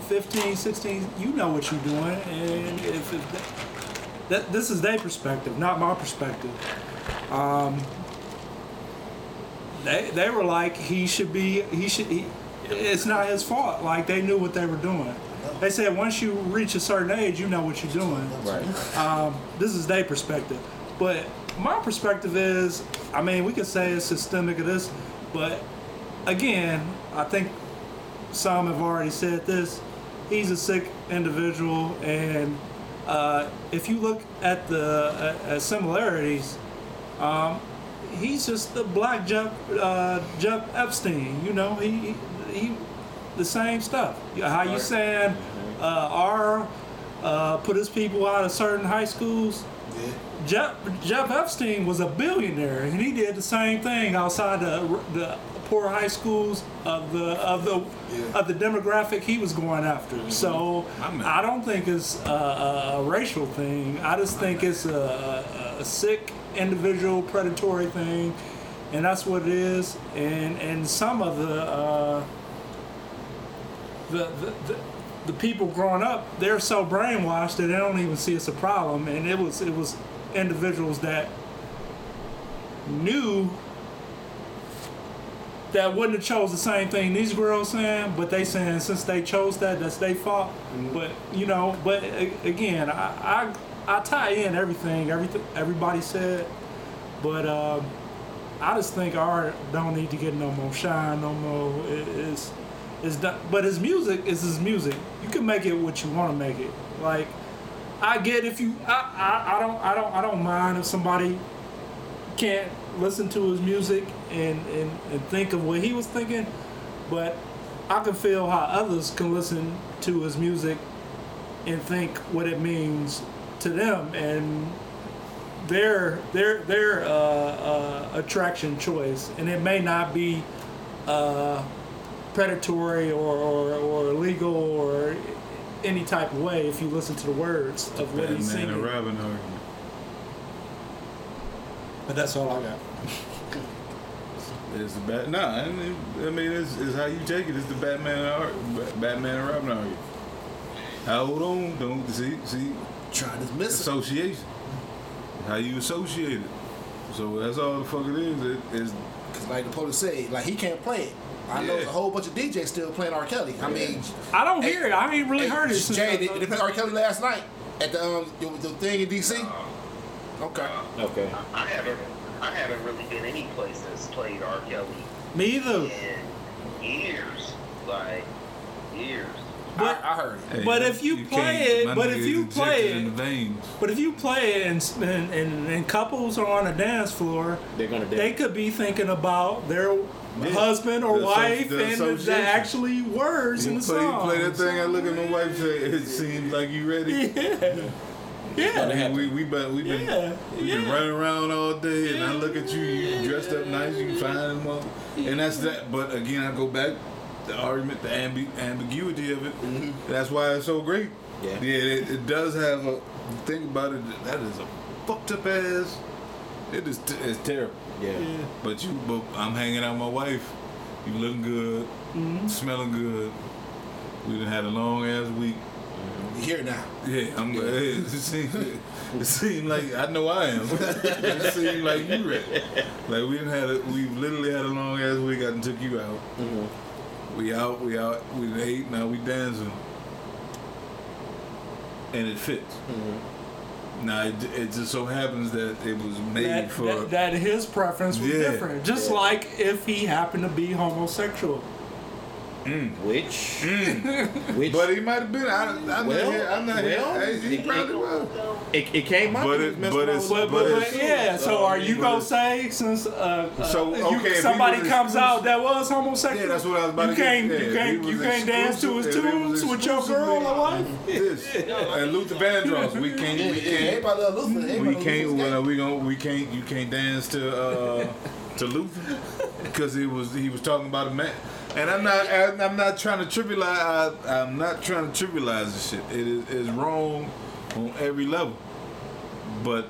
15, 16, you know what you're doing, and if it, that this is their perspective, not my perspective. Um, they they were like he should be he should he, it's not his fault. Like they knew what they were doing. They said once you reach a certain age, you know what you're doing. Right. Um, this is their perspective. But my perspective is, I mean, we could say it's systemic of this, but again, I think some have already said this. He's a sick individual, and uh, if you look at the uh, similarities, um, he's just the black Jeff uh, Jeff Epstein. You know, he he the same stuff. How you saying uh, R uh, put his people out of certain high schools? Yeah. Jeff, Jeff Epstein was a billionaire, and he did the same thing outside the, the poor high schools of the of the Yeah. of the demographic he was going after. So I'm- I don't think it's a, a, racial thing. I just think it's a, a, a sick individual predatory thing, and that's what it is. And and some of the uh, the, the, the the people growing up, they're so brainwashed that they don't even see it's a problem. And it was it was individuals that knew that wouldn't have chose the same thing these girls saying, but they saying since they chose that, that's their fault. But you know, but again, I, I I tie in everything, everything everybody said, but um, I just think art don't need to get no more shine, no more. It, it's it's done, but his music is his music. You can make it what you want to make it. Like I get if you, I, I I don't I don't I don't mind if somebody can't listen to his music and, and, and think of what he was thinking, but I can feel how others can listen to his music and think what it means to them and their their their uh, uh, attraction choice, and it may not be uh, predatory or, or, or illegal or any type of way if you listen to the words of what he's singing. Robin argument. But that's all I got. It's the bat. Nah, I mean, I mean it's, it's how you take it. It's the Batman and Ar- Batman and Robin argument. Hold on, don't see see Trying to dismiss it. association. How you associate it. So that's all the fuck it is. It is Cause like the police say, like he can't play it. I know Yeah. there's a whole bunch of DJs still playing R. Kelly. I mean, I don't Hey, hear it. I ain't really hey, heard it. Jay, I- they, they played R. Kelly last night at the um the, the thing in DC. Okay. Uh, okay. I haven't, I haven't really been any place that's played R. Kelly Me either. in years, like years. But- I, I heard hey, But if you play it- but if you injected play in it- the veins. But if you play it and, and, and, and couples are on a dance floor, They're gonna they could be thinking about their Yeah. husband or The asso- wife the and the, the association. actually words in the play, you song. play that thing. I look at my wife. Say, "It seems like you ready." Yeah. (laughs) (laughs) I Yeah. mean, we we been we been Yeah, we been yeah. running around all day, and I look at you, you dressed up nice, you fine and well, and that's that. But again, I go back the argument, the ambi- ambiguity of it. Mm-hmm. That's why it's so great. Yeah. yeah, it, it does have a think about it. That is a fucked up ass. It is t- it's terrible. Yeah. But you, but I'm hanging out with my wife. You looking good, mm-hmm. smelling good. We done had a long ass week. We here now. Yeah, I'm. It seems, it seems like I know I am. (laughs) it seems like you ready. Like we didn't had a, we literally had a long ass week. I done took you out. Mm-hmm. We out. We out. We ate. Now we dancing, and it fits. Mm-hmm. Now it, it just so happens that it was made That, for. that, that his preference was Yeah. different. Just Yeah. like if he happened to be homosexual. Which, (laughs) which But he might have been. I, I'm Well, not here. I'm not well, here. Hey, he it- probably was. it, it came out. But it- was but around it's- But, but but, yeah, so are you but gonna it's- say since uh, uh, So, okay, if he somebody comes out that was homosexual? Yeah, that's what I was about you to get- can't, yeah, you can't, you was can't dance to his exclusive- if he was tunes with your girl or what? This (laughs) and Luther Vandross. We (laughs) can't. We can't. everybody love Luther. We can't. love Luther's Well, game. we We can't. You can't dance to uh, to Luther because he was he was talking about a man. And I'm not. I- I'm not trying to trivialize. I, I'm not trying to trivialize this shit. It is it's wrong on every level, but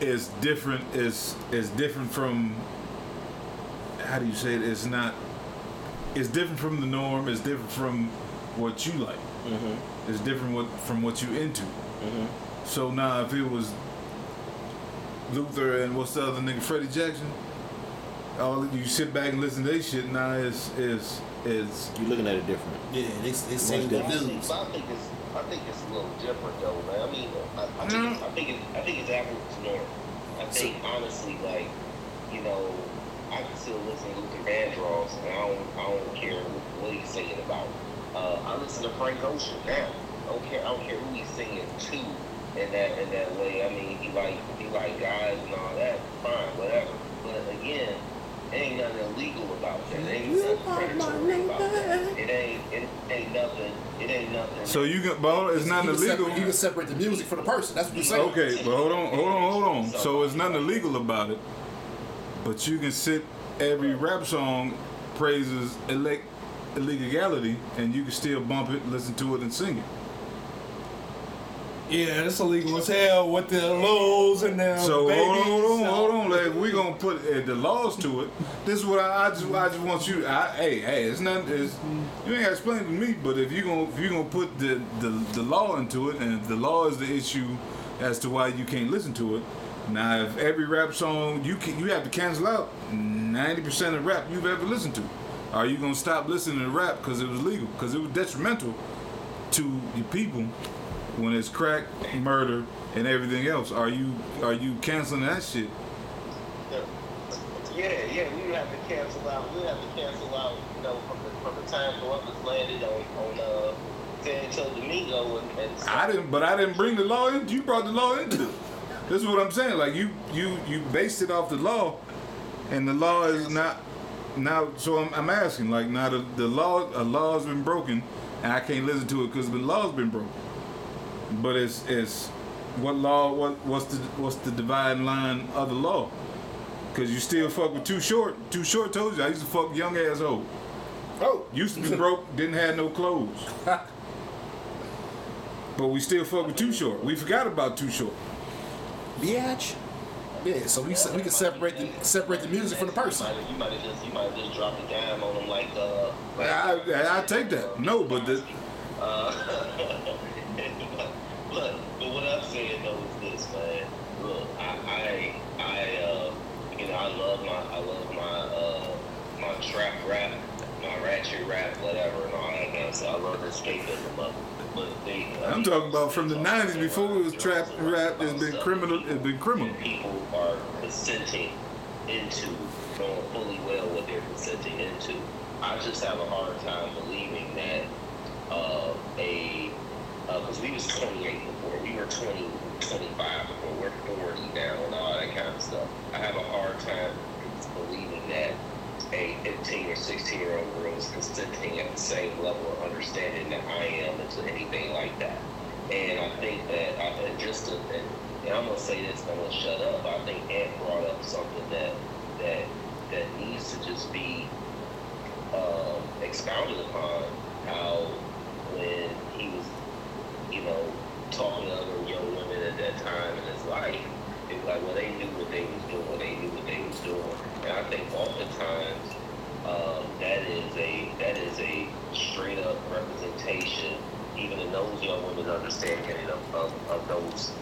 it's different. It's it's different from. How do you say it? It's not. It's different from the norm. It's different from what you like. Mm-hmm. It's different what, from what you into. Mm-hmm. So now, if it was Luther and what's the other nigga, Freddie Jackson, all you sit back and listen to this shit. Now is is is You looking at it different. Yeah, they, they sing the I think, dudes. I think it's I think it's a little different though, man. I mean, I, I think it's, I think it's, I think it's apples to north. I think honestly, like you know, I can still listen to Luther Vandross, and I don't I don't care what he's singing about. Uh, I listen to Frank Ocean now. I don't care. I don't care who he's singing to in that in that way. I mean, he like he like guys and all that. Fine, whatever. But again, it ain't nothing illegal about that. It ain't nothing predatory about that. It ain't it ain't nothing. It ain't nothing. so you can. But it's not illegal. Separate, you can separate the music from the person. That's what you're saying. Okay, but hold on, hold on, hold on. So it's nothing illegal about it, but you can sit every rap song praises elect illegality, and you can still bump it, listen to it, and sing it. Yeah, it's illegal as hell with the lows and the So babies. hold on, hold on, hold on. Like, we gonna put uh, the laws to it. This is what I, I just, I just want you. I, hey, hey, it's not. It's, you ain't gotta explain it to me. But if you gonna, if you gonna put the, the the law into it, and if the law is the issue as to why you can't listen to it. Now, if every rap song you can, you have to cancel out ninety percent of rap you've ever listened to. Are you gonna stop listening to rap because it was legal? Because it was detrimental to the people when it's crack, murder, and everything else. Are you are you canceling that shit? Yeah, yeah, we have to cancel out. We have to cancel out. You know, from the from the time Columbus landed on on uh, Santo Domingo and, and I didn't, but I didn't bring the law in. You brought the law into. This is what I'm saying. Like you you you based it off the law, and the law is not now. So I'm, I'm asking like now the, the law a law has been broken, and I can't listen to it because the law's been broken. But it's it's what law what what's the what's the dividing line of the law? Cause you still fuck with too short. Too short told you I used to fuck young asshole. Oh, Used to be broke, didn't have no clothes. (laughs) but we still fuck with too short. We forgot about too short. Biatch. yeah. So we se- we can separate the separate the music from the person. You might have just you might have just dropped a dime on them like uh. Like, I, I, I take that. No, but the, Uh, (laughs) look, but what I'm saying though is this, man. Look, I, I, I, uh, you know, I love my, I love my, uh, my trap rap, my ratchet rap, whatever, and all that kind of stuff. I love the escapism of it. They, I'm talking about from the '90s before it was trap rap. It's been criminal. It's been criminal. people are consenting into knowing fully well what they're consenting into. I just have a hard time believing that uh, a because we was 28 before, we were 20, 25 before, we're 40 now and all that kind of stuff. I have a hard time believing that a 15 or 16 year old girl is consenting at the same level of understanding that I am into anything like that. And I think that, I, and just to, and, and I'm gonna say this, and I'm gonna shut up. I think Ant brought up something that that that needs to just be um, expounded upon. How when he was, you know, talking to other young women at that time in his life, it was like, well, they knew what they was doing. They knew what they was doing. And I think oftentimes um, that is a that is a straight up representation, even in those young women understanding of, of, of those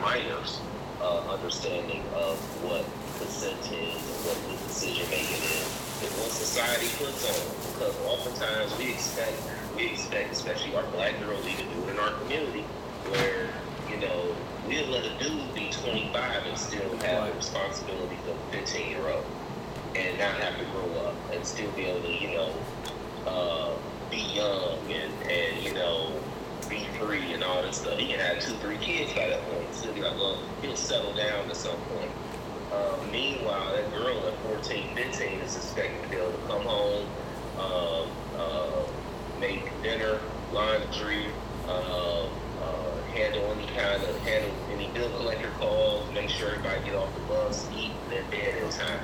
minors uh, understanding of what consent is and what the decision making is and what society puts on. Because oftentimes we expect we expect, especially our black girls, even doing in our community, where, you know, we'll let a dude be 25 and still have the responsibilities of a 15 year old and not have to grow up and still be able to, you know, uh, be young and, and, you know, be free and all this stuff. He can have two, three kids by that point. Still be like, well, he'll settle down at some point. Uh, meanwhile, that girl at 14, 15 is expected to be able to come home, um, uh, uh, make dinner, laundry, uh, uh, handle any kind of handle any bill collector calls, make sure everybody get off the bus, eat, and then bed in time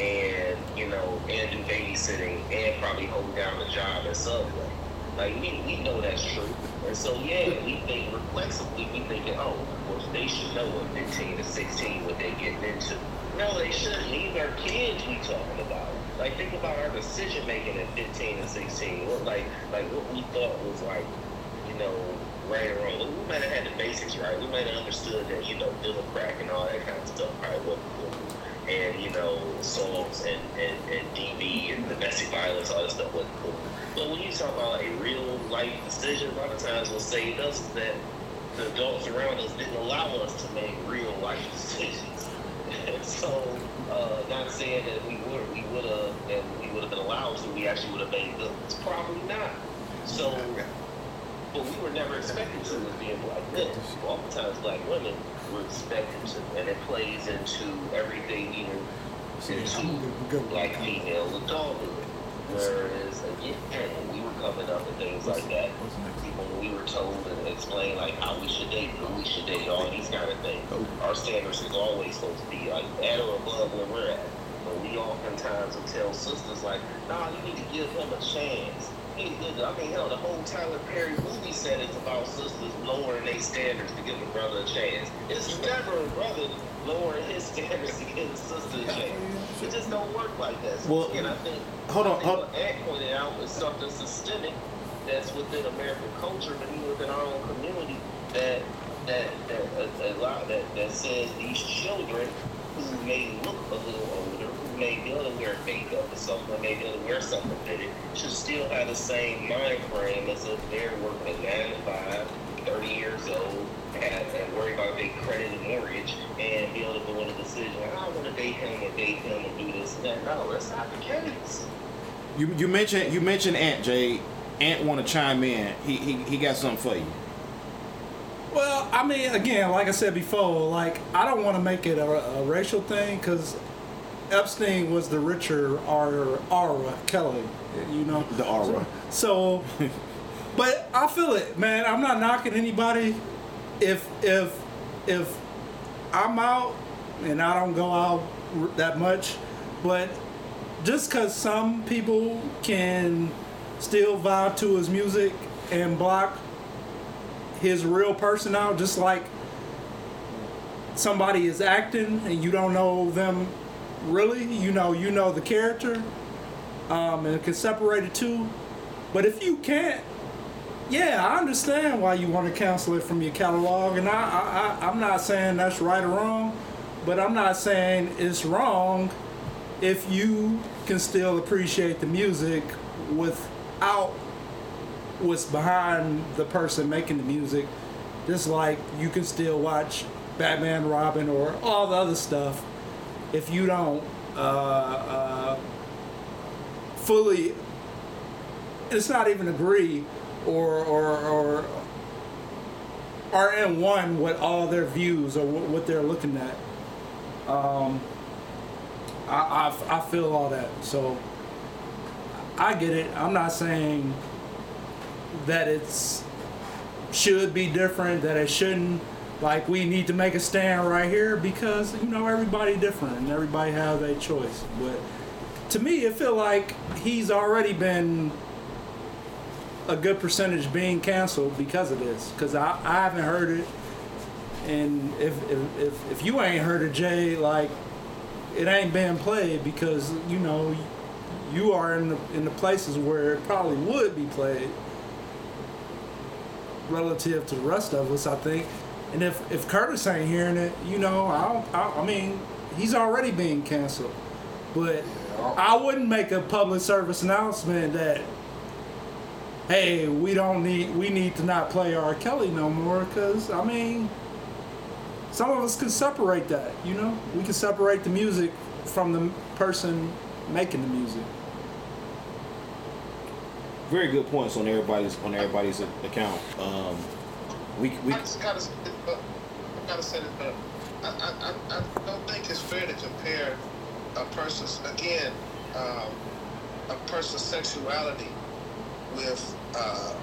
and you know, and do babysitting and probably hold down a job at Subway. Like we, we know that's true. And so yeah, we think reflexively we think that oh, well they should know at fifteen to sixteen what they getting into. No, they shouldn't. These are kids we talking about. Like think about our decision making at fifteen and sixteen. What like like what we thought was like, you know, right or wrong. We might have had the basics right. We might have understood that, you know, dealing crack and all that kind of stuff probably wasn't cool and you know songs and, and, and DV and domestic violence, all that stuff wasn't cool. But when you talk about a real life decision, a lot of times what saved us is that the adults around us didn't allow us to make real life (laughs) decisions. (laughs) So, uh, not saying that we would we would have and we would have been allowed to, we actually would have made ones. Probably not. So but we were never expected to as being black men. Oftentimes black women were expected to, and it plays into everything even into black female adulthood. Whereas again, we were coming up and things like that, we were told and explained like how we should date, who we should date, all these kind of things, oh. our standards is always supposed to be like at or above where we're at. But we oftentimes will tell sisters like, nah, you need to give him a chance. I mean, hell, the whole Tyler Perry movie set is about sisters lowering their standards to give a brother a chance. It's never a brother lowering his (laughs) standards to give a sister a chance. It just don't work like that. So Well, again, I think, hold on, I think hold- what Ed pointed out was something systemic that's within American culture, but even within our own community, that that that a, a lot that that says these children who may look a little older, who may be able to wear makeup or something, may be able to wear something fitted, should still have the same mind frame as if they're working a nine to five, 30 years old, and, and worry about their credit and mortgage, and be able to go into a decision. I want to date him or date him and do this and that. No, that's not the case. You you mentioned you mentioned Ant Jay. Ant want to chime in. He, he he got something for you. Well, I mean, again, like I said before, like I don't want to make it a, a racial thing because Epstein was the richer R. R. Kelly, you know. The aura. So, (laughs) but I feel it, man. I'm not knocking anybody. If if if I'm out and I don't go out r- that much, but just because some people can still vibe to his music and block his real person out, just like somebody is acting and you don't know them really, you know, you know the character, um, and can separate the two. But if you can't, yeah, I understand why you want to cancel it from your catalog, and I, I, I I'm not saying that's right or wrong, but I'm not saying it's wrong if you can still appreciate the music without what's behind the person making the music. Just like you can still watch Batman, Robin, or all the other stuff if you don't uh, uh, fully. It's not even agree or or or are in one with all their views or what they're looking at. Um, I, I I feel all that so. I get it. I'm not saying that it's should be different, that it shouldn't. Like we need to make a stand right here because you know everybody different and everybody has a choice. But to me, it feel like he's already been a good percentage being canceled because of this. Because I, I haven't heard it, and if, if if if you ain't heard it, Jay, like it ain't been played because you know you are in the in the places where it probably would be played relative to the rest of us, I think. And if if Curtis ain't hearing it, you know, I I, I mean, he's already being canceled. But I wouldn't make a public service announcement that, hey, we don't need we need to not play R. Kelly no more, because I mean, some of us can separate that. You know, we can separate the music from the person making the music. Very good points on everybody's on everybody's account. Um, we we I just gotta, say this, but I gotta say this, but I, I, I, I don't think it's fair to compare a person's again, um, a person's sexuality with uh,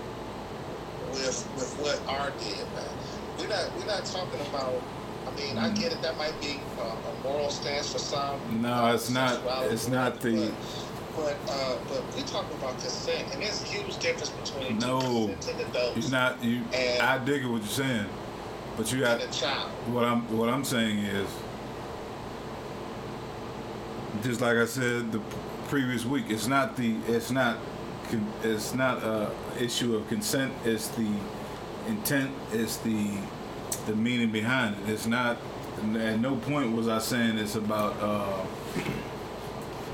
with with what art did, man. We're not we're not talking about. I mean, I get it. That might be uh, a moral stance for some. No, it's not- it's not the- But but, uh, but we're talking about consent, and there's a huge difference between No. two consenting adults You're not you. And- I dig it what you're saying, but you got and what I'm what I'm saying is just like I said the previous week. It's not the it's not it's not a issue of consent. It's the intent. It's the the meaning behind it. It's not. At no point was I saying it's about uh,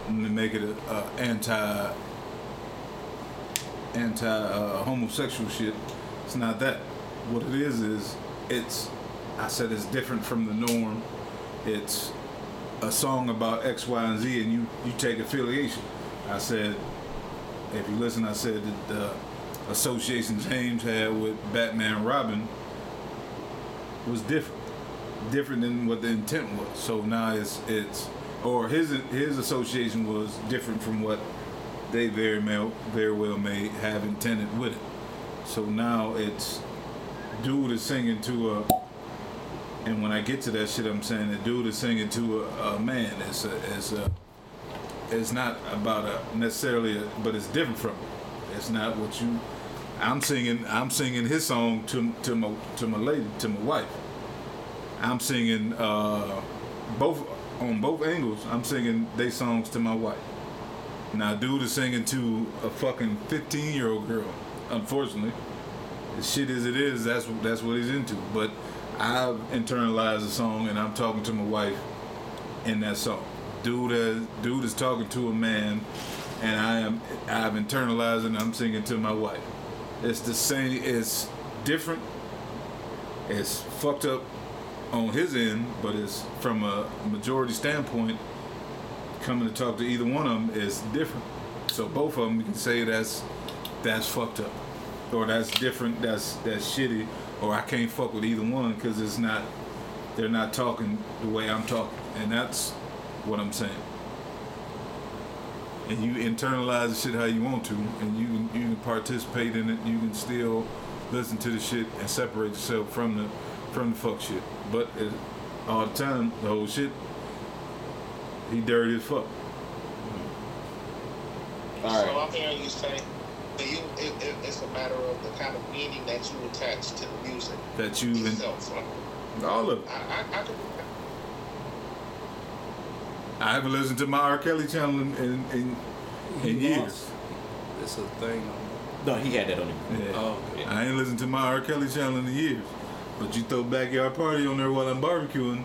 to make it a, a anti anti uh, homosexual shit. It's not that. What it is is it's. I said it's different from the norm. It's a song about X, Y, and Z, and you you take affiliation. I said, if you listen, I said that the association James had with Batman Robin was different, different than what the intent was. So now it's it's or his his association was different from what they very well very well may have intended with it. So now it's dude is singing to a and when I get to that shit I'm saying the dude is singing to a, a man. It's a it's a it's not about a necessarily a, but it's different from it. It's not what you I'm singing I'm singing his song to to my to my lady, to my wife. I'm singing uh both on both angles, I'm singing they songs to my wife. Now dude is singing to a fucking 15 year old girl, unfortunately shit as it is, that's that's what he's into. But I've internalized the song, and I'm talking to my wife in that song. Dude, is, dude is talking to a man, and I am I've internalized and I'm singing to my wife. It's the same. It's different. It's fucked up on his end, but it's from a majority standpoint. Coming to talk to either one of them is different. So both of them, you can say that's that's fucked up or that's different, that's that's shitty, or I can't fuck with either one because it's not, they're not talking the way I'm talking, and that's what I'm saying. And you internalize the shit how you want to, and you can you can participate in it. You can still listen to the shit and separate yourself from the from the fuck shit. But it, all the time, the whole shit, he dirty as fuck. All right. So. I'm hearing you say that you it, it, it's a matter of the kind of meaning that you attach to the music That you and itself. Like, all of it. I, I, I could, I haven't listened to my R. Kelly channel in in, in, in years. It's a thing. No, he had that on him. Yeah. Oh, okay. I ain't listened to my R. Kelly channel in years. But you throw backyard party on there while I'm barbecuing,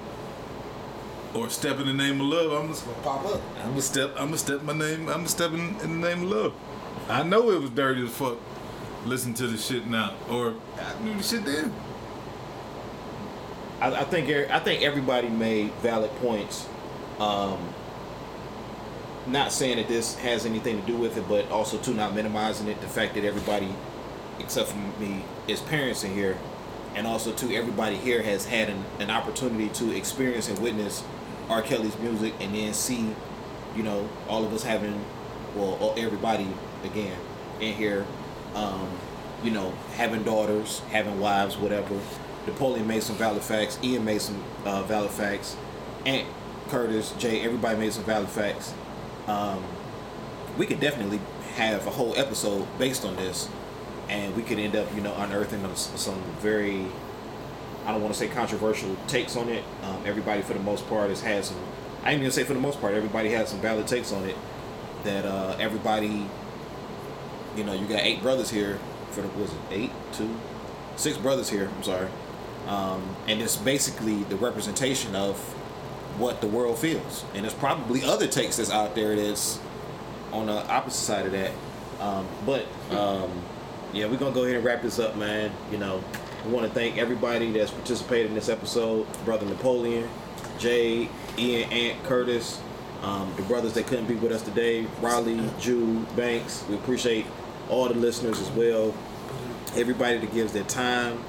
or step in the name of love. I'm gonna Pop up. I'm gonna step. I'm gonna step my name. I'm gonna step in, in the name of love. I know it was dirty as fuck. Listen to the shit now, or I knew the shit then. I, I think er- I think everybody made valid points. Um, not saying that this has anything to do with it, but also to not minimizing it. The fact that everybody, except for me, is parents in here, and also too everybody here has had an, an opportunity to experience and witness R. Kelly's music, and then see, you know, all of us having, well, everybody again in here, um, you know, having daughters, having wives, whatever. Napoleon made some valid facts. Ian made some uh, valid facts. Ant Curtis, Jay, everybody made some valid facts. Um, we could definitely have a whole episode based on this, and we could end up, you know, unearthing some, very, I don't want to say controversial takes on it. Um, everybody, for the most part, has had some. I ain't gonna say for the most part, everybody has some valid takes on it. That uh, everybody, you know, you got eight brothers here. For the was it eight, two, six brothers here. I'm sorry, um, and it's basically the representation of what the world feels. And there's probably other takes that's out there that's on the opposite side of that. Um, but um, yeah, we're gonna go ahead and wrap this up, man. You know, we want to thank everybody that's participated in this episode. Brother Napoleon, Jay, Ian, Ant, Curtis, um, the brothers that couldn't be with us today, Riley, Jude, Banks. We appreciate all the listeners as well. Everybody that gives their time,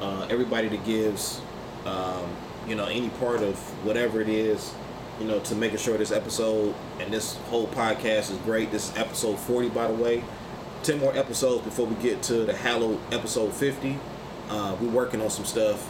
uh, everybody that gives, um, you know, any part of whatever it is, you know, to making sure this episode and this whole podcast is great. This is episode 40, by the way. 10 more episodes before we get to the hallowed episode 50. Uh, we're working on some stuff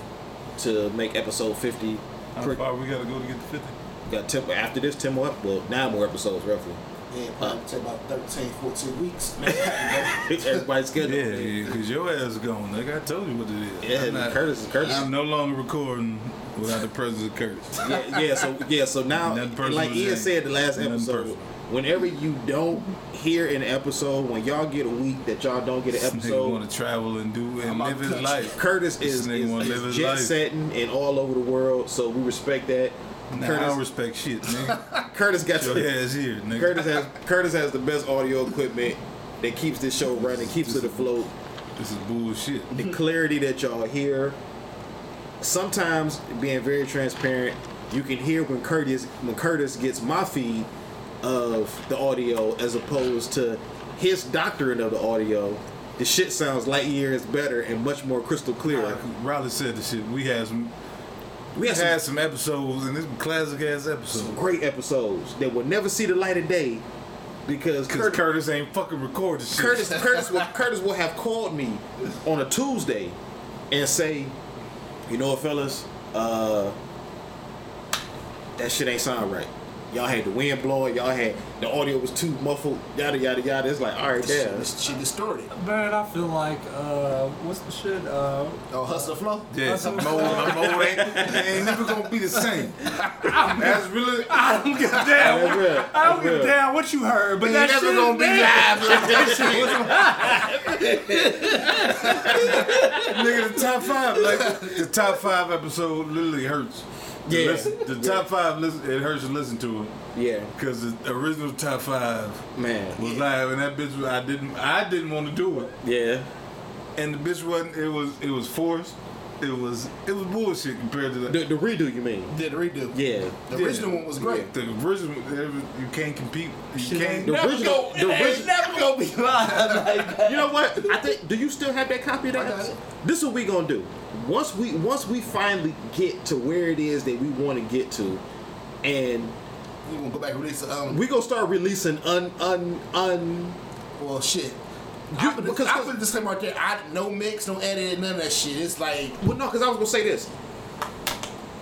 to make episode 50. How pre- far we gotta go to get to 50? got 10, after this 10 more, ep- well, nine more episodes roughly. Yeah, probably take about 13, 14 weeks. (laughs) (laughs) Everybody's scheduled. Yeah, yeah, because your ass is gone. Like I told you what it is. Yeah, I'm not- Curtis is Curtis. I'm no longer recording without the presence of Curtis. yeah, yeah, so yeah, so now, like Ian said the last episode, personal. Whenever you don't hear an episode, when y'all get a week that y'all don't get an This episode, want to travel and do and live his life. Curtis is, nigga is, is jet life. setting and all over the world, so we respect that. Nah, I don't respect shit, nigga. (laughs) Curtis got Your the, ass here, nigga. Curtis has Curtis has the best audio equipment that keeps this show running, keeps it afloat. This is bullshit. the clarity that y'all hear. Sometimes being very transparent, you can hear when Curtis when Curtis gets my feed of the audio as opposed to his doctrine of the audio. The shit sounds light years better and much more crystal clear. Like Riley said the shit. We had some. We We had had, some some episodes, and this classic ass episode. great episodes that will never see the light of day because Curtis, ain't fucking recorded shit. Curtis, (laughs) Curtis, will, Curtis will have called me on a Tuesday and say, "You know what, fellas? Uh, that shit ain't sound right. Y'all had the wind blowing. Y'all had the audio was too muffled. Yada yada yada. It's like, all right, damn. This shit distorted. Man, I feel like uh, what's the shit? Uh, Oh, hustle flow. Yeah, some mode, mode ain't, (laughs) ain't never gonna be the same. (laughs) That's really. (laughs) I don't give a That's damn. real. I don't That's give a real. damn what you heard, but Ain't that never shit gonna be there. live like that shit. Nigga, the top five, like the top five episode literally hurts. Yeah. listen- the top five, listen, it hurts to listen to it Yeah, because the original top five man. was live, and that bitch, I didn't, I didn't want to do it, Yeah, and the bitch wasn't. It was, it was forced. It was, it was bullshit compared to that. the, the redo. You mean? Did the redo. Yeah. The original one was great. The original, you can't compete. You Shit can't. ain't The original. The original. never gonna be live like that. You know what? I think. Do you still have that copy of that? I got it. This is what we gonna do. Once we once we finally get to where it is that we want to get to, and We gonna go back and release. Um, we gonna start releasing un un un. well, shit. You- I put, because- I put a disclaimer right there. I no mix, no edit, none of that shit. It's like Well, no, because I was gonna say this.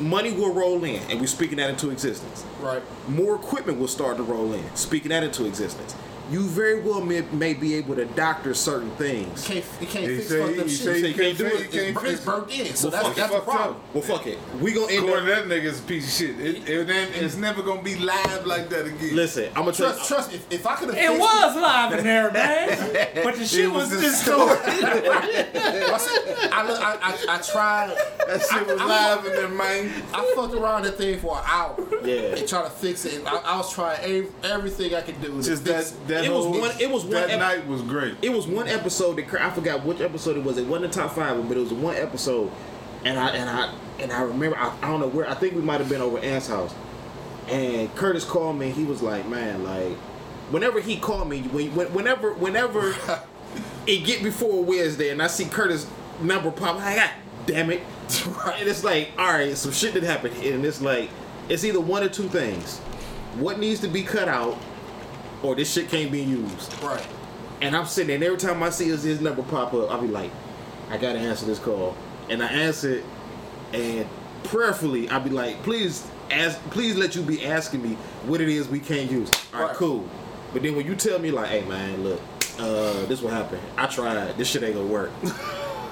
Money will roll in, and we're speaking that into existence. right. More equipment will start to roll in, speaking that into existence. You very well may, may be able to doctor certain things. Can't you can't He fix say- fucked up he shit. say you can't do it. fix- can't bur- fix it's it. burnt in, so Well, that's fuck that's the Fucked up. problem. Well, fuck it. We gonna end According up. to that nigga, it's a piece of shit. It, it, ain't- it's never gonna be live like that again. Listen, I'm gonna tell Trust, trust. If, if I could have, It was live in there, man. (laughs) But the shit was was distorted. (laughs) I, I, look- I, I, I tried. that shit was I- I- live in there, man. I fucked around that thing for an hour. Yeah. And trying to fix it. I, I was trying every, everything I could do. to Just that, fix it. That It was whole- one- it was one That ep- night was great. It was one episode that I forgot which episode it was. It wasn't the top five, but it was one episode, and I and I and I remember I, I don't know where I think we might have been over Ant's house, and Curtis called me. He was like, "Man, like, whenever he called me, when, when- whenever whenever (laughs) it get before Wednesday, and I see Curtis number pop, I got ah, damn it!" (laughs) And it's like, all right, some shit that happened, and it's like, it's either one or two things: what needs to be cut out, or this shit can't be used. Right. And I'm sitting there, and every time I see his, his number pop up, I'll be like, I gotta answer this call. And I answer it, and prayerfully, I'll be like, please, ask, please let you be asking me what it is we can't use. All right, Right. cool. But then when you tell me, like, hey, man, look, uh, this what happened. I tried. This shit ain't gonna work. (laughs)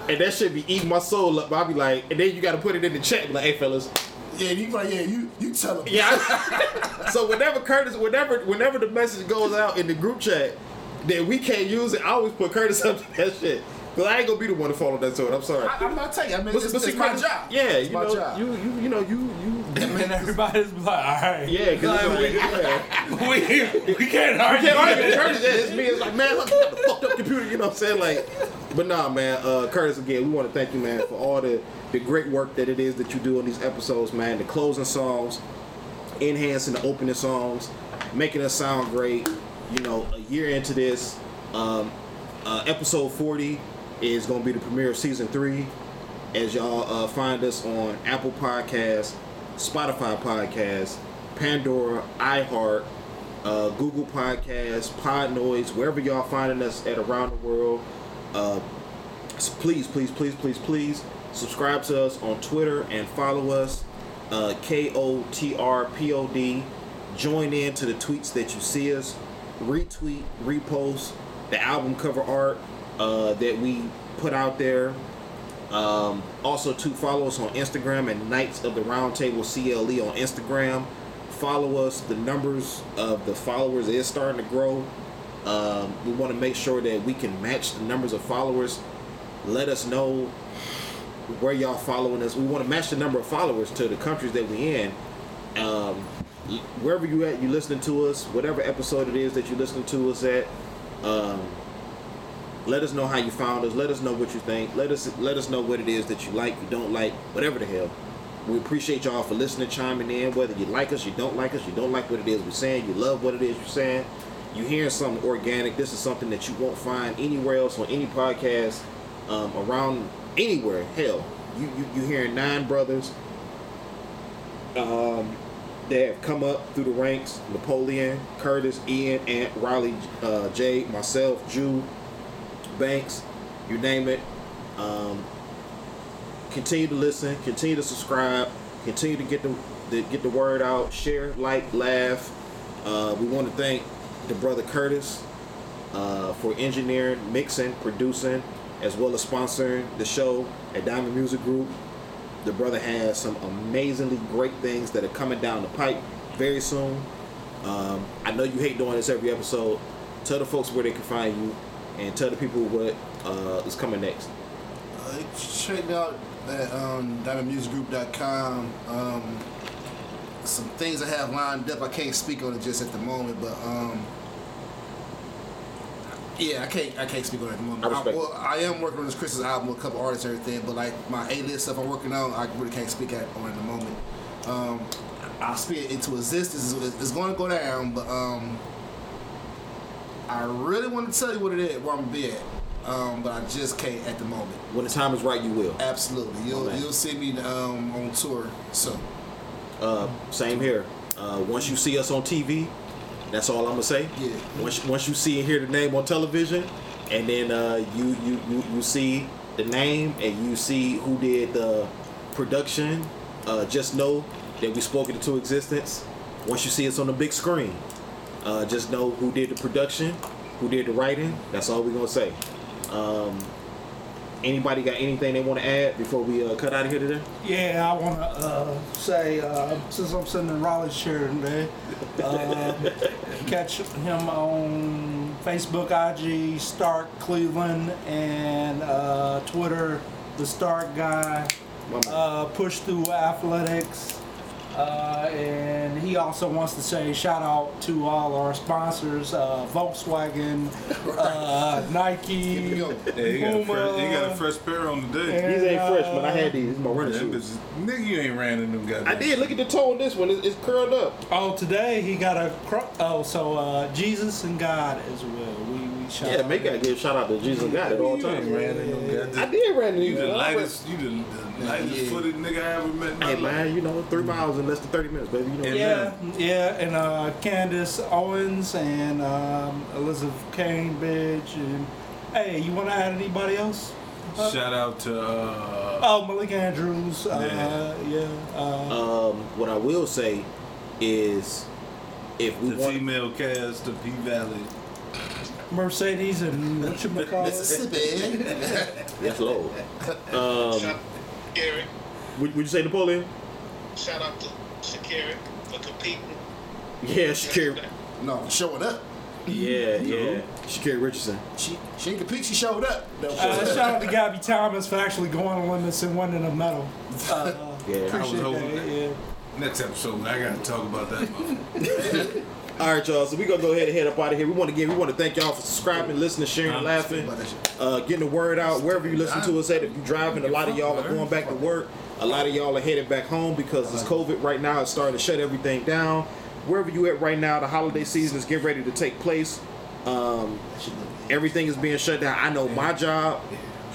and that shit be eating my soul up. But I'll be like, and then you gotta put it in the chat, like, hey, fellas, Yeah, you like yeah, you you tell him. yeah. I- (laughs) so whenever Curtis, whenever whenever the message goes out in the group chat that we can't use it, I always put Curtis (laughs) up to that shit. Cause I ain't gonna be the one to follow that sword. I'm sorry. I, I'm not taking. I mean, But- it's, but it's my job. Yeah, it's you know, job. you you you know you you. And everybody's like, all right. Yeah, because Like, like, yeah. (laughs) we, we can't argue. Yeah, argue with Curtis. Yeah, it's me. It's like, man, look at the fucked up computer. You know what I'm saying? Like, but nah, man. Uh, Curtis, again, we want to thank you, man, for all the the great work that it is that you do on these episodes, man. The closing songs, enhancing the opening songs, making us sound great. You know, a year into this, um, uh, episode 40 is gonna be the premiere of season three. as y'all uh, find us on Apple Podcasts, Spotify podcast, Pandora, iHeart, uh, Google Podcasts, Pod Noise, wherever y'all finding us at around the world. Uh, please, please, please, please, please subscribe to us on Twitter and follow us. Uh, K O T R P O D. Join in to the tweets that you see us. Retweet, repost the album cover art uh, that we put out there. Um, also, to follow us on Instagram at Knights of the Roundtable CLE on Instagram. Follow us. The numbers of the followers is starting to grow. Um, we want to make sure that we can match the numbers of followers. Let us know where y'all following us. We want to match the number of followers to the countries that we in. Um, wherever you at, you listening to us, whatever episode it is that you listening to us at. Um, let us know how you found us. Let us know what you think. Let us let us know what it is that you like, you don't like, whatever the hell. We appreciate y'all for listening, chiming in. Whether you like us, you don't like us, you don't like what it is we're saying, you love what it is you're saying. You hearing something organic. This is something that you won't find anywhere else on any podcast um, around anywhere. Hell, you you you hearing nine brothers um, that have come up through the ranks: Napoleon, Curtis, Ian, Ant, Riley, uh, Jay, myself, Jude, Banks, you name it. Um, continue to listen, continue to subscribe, continue to get the, the get the word out, share, like, laugh. Uh, we want to thank the brother Curtis uh, for engineering, mixing, producing, as well as sponsoring the show at Diamond Music Group. The brother has some amazingly great things that are coming down the pipe very soon. Um, I know you hate doing this every episode. Tell the folks where they can find you, and tell the people what uh, is coming next. Uh, check out that um, diamondmusicgroup.com. Um, some things I have lined up. I can't speak on it just at the moment, but um, yeah, I can't. I can't speak on it at the moment. I I, well, I am working on this Chris's album with a couple artists and everything, but like my A list stuff I'm working on, I really can't speak at on at the moment. Um, I'll speak it into existence. It's, it's going to go down, but um, I really want to tell you what it is, where I'm gonna be at. Um, but I just can't at the moment. When the time is right, you will. Absolutely, you'll you'll see me um, on tour soon. Uh, same here. Uh, once you see us on TV, that's all I'm gonna say. Yeah. Once once you see and hear the name on television, and then uh, you, you you you see the name and you see who did the production, uh, just know that we spoke it into existence. Once you see us on the big screen, uh, just know who did the production, who did the writing. That's all we're gonna say. Um, anybody got anything they want to add before we uh, cut out of here today? Yeah, I want to uh, say, uh, since I'm sitting in Raleigh's chair today, um, (laughs) catch him on Facebook, IG, Stark Cleveland, and uh, Twitter, The Stark Guy, uh, Push Through Athletics. Uh, and he also wants to say shout out to all our sponsors uh, Volkswagen, (laughs) uh, Nike, Keep it going. Yeah, he got, a Puma, fresh, he got a fresh pair on today. and, These ain't fresh, but I had these. These my running shoes. Nigga, you ain't ran in them goddamn. I did. Look at the toe on this one. It's, it's curled up. Oh, today he got a cro- oh, so uh, Jesus and God as well. We we shout Yeah, out make gotta give a shout out to Jesus God at all times. Man. in them. I did run You these. the lightest, you the, the lightest Yeah. footed nigga I ever met Hey life. man, you know, three miles in less than thirty minutes, baby. You know. And Yeah, yeah, and uh, Candace Owens and um, Elizabeth Cambridge and hey, you want to add anybody else? Uh, Shout out to uh, oh, Malik Andrews. Uh, Yeah. yeah. Uh, Um, what I will say is, if we the want, female cast of P Valley. Mercedes and what you call? Mississippi. yes, low. Um, Shout, Gary, would, would you say Napoleon? shout out to Sha'Carri for competing. Yeah, Sha'Carri. no, showing up. Yeah, yeah. Sha'Carri Richardson. She she ain't compete. She showed up. No, Uh, shout out to Gabby Thomas for actually going Olympics and winning a medal. Uh, (laughs) Yeah. I was appreciate hoping that. that- Yeah. Next episode, I gotta talk about that. (laughs) All right, y'all. So we gonna go ahead and head up out of here. We want to give, we want to thank y'all for subscribing, listening, sharing, laughing, About that shit. uh, getting the word out wherever you listen to us at. If you're driving, a lot of y'all are going back to work. A lot of y'all are headed back home because this COVID right now is starting to shut everything down. Wherever you at right now, the holiday season is getting ready to take place. Um, everything is being shut down. I know my job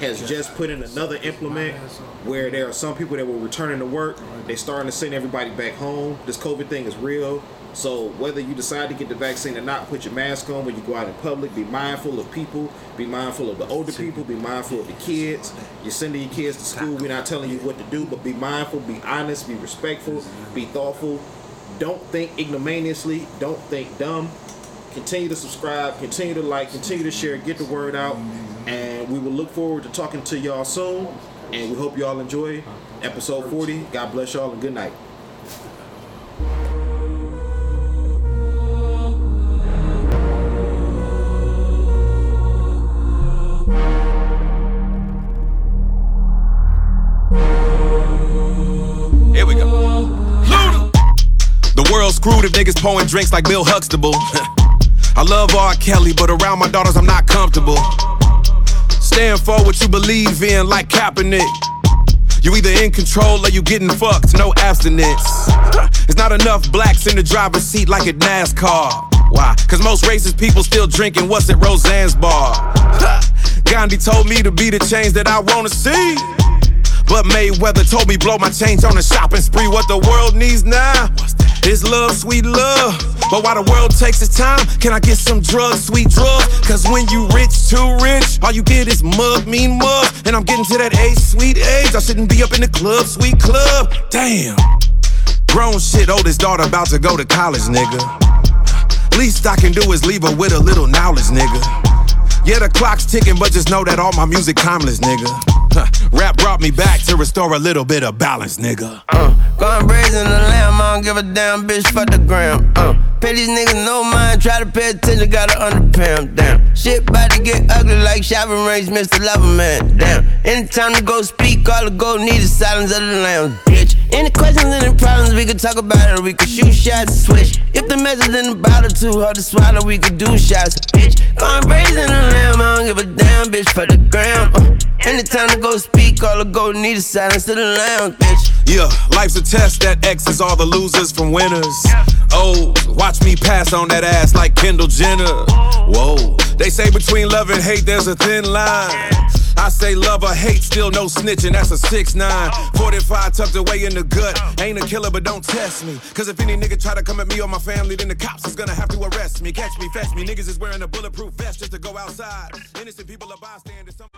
has just put in another implement where there are some people that were returning to work. They're starting to send everybody back home. This COVID thing is real. So whether you decide to get the vaccine or not, put your mask on when you go out in public. Be mindful of people. Be mindful of the older people. Be mindful of the kids. You're sending your kids to school. We're not telling you what to do, but be mindful. Be honest. Be respectful. Be thoughtful. Don't think ignominiously. Don't think dumb. Continue to subscribe. Continue to like. Continue to share. Get the word out. And we will look forward to talking to y'all soon. And we hope y'all enjoy episode 40. God bless y'all and good night. Here we go. The world's screwed if niggas pouring drinks like Bill Huxtable. (laughs) I love R. Kelly, but around my daughters I'm not comfortable. Stand for what you believe in, like Kaepernick. You either in control or you getting fucked, no abstinence. (laughs) There's not enough blacks in the driver's seat like at NASCAR. Why? Cause most racist people still drinking what's at Roseanne's bar. (laughs) Gandhi told me to be the change that I wanna see. But Mayweather told me blow my change on a shopping spree. What the world needs now is love, sweet love. But while the world takes its time, can I get some drugs, sweet drugs? Cause when you rich, too rich, all you get is mug, mean mug. And I'm getting to that age, sweet age. I shouldn't be up in the club, sweet club. Damn. Grown shit, oldest daughter about to go to college, nigga. Least I can do is leave her with a little knowledge, nigga. Yeah, the clock's ticking, but just know that all my music timeless, nigga. Huh, Rap brought me back to restore a little bit of balance, nigga. Uh, going brazen the lamb, I don't give a damn bitch for the gram. Uh, pay these niggas no mind, try to pay attention, gotta underpay 'em, damn. Shit bout to get ugly like Shabba Ranks, Mr. Loverman, damn. Anytime to go speak, all the go need is silence of the lambs, bitch. Any questions, any problems, we could talk about it, or we could shoot shots, switch. If the message in the bottle too hard to swallow, we could do shots, bitch. Going brazen the lamb, I don't give a damn bitch for the gram. Uh, anytime to go speak, all the go need is silence to the lambs, bitch. Yeah, life's a test that X's all the losers from winners. Oh, watch me pass on that ass like Kendall Jenner. Whoa, they say between love and hate there's a thin line. I say love or hate, still no snitching, that's a 6'9. 45 tucked away in the gut. Ain't a killer, but don't test me. Cause if any nigga try to come at me or my family, then the cops is gonna have to arrest me. Catch me, fetch me. Niggas is wearing a bulletproof vest just to go outside. Innocent people are bystanders. Some-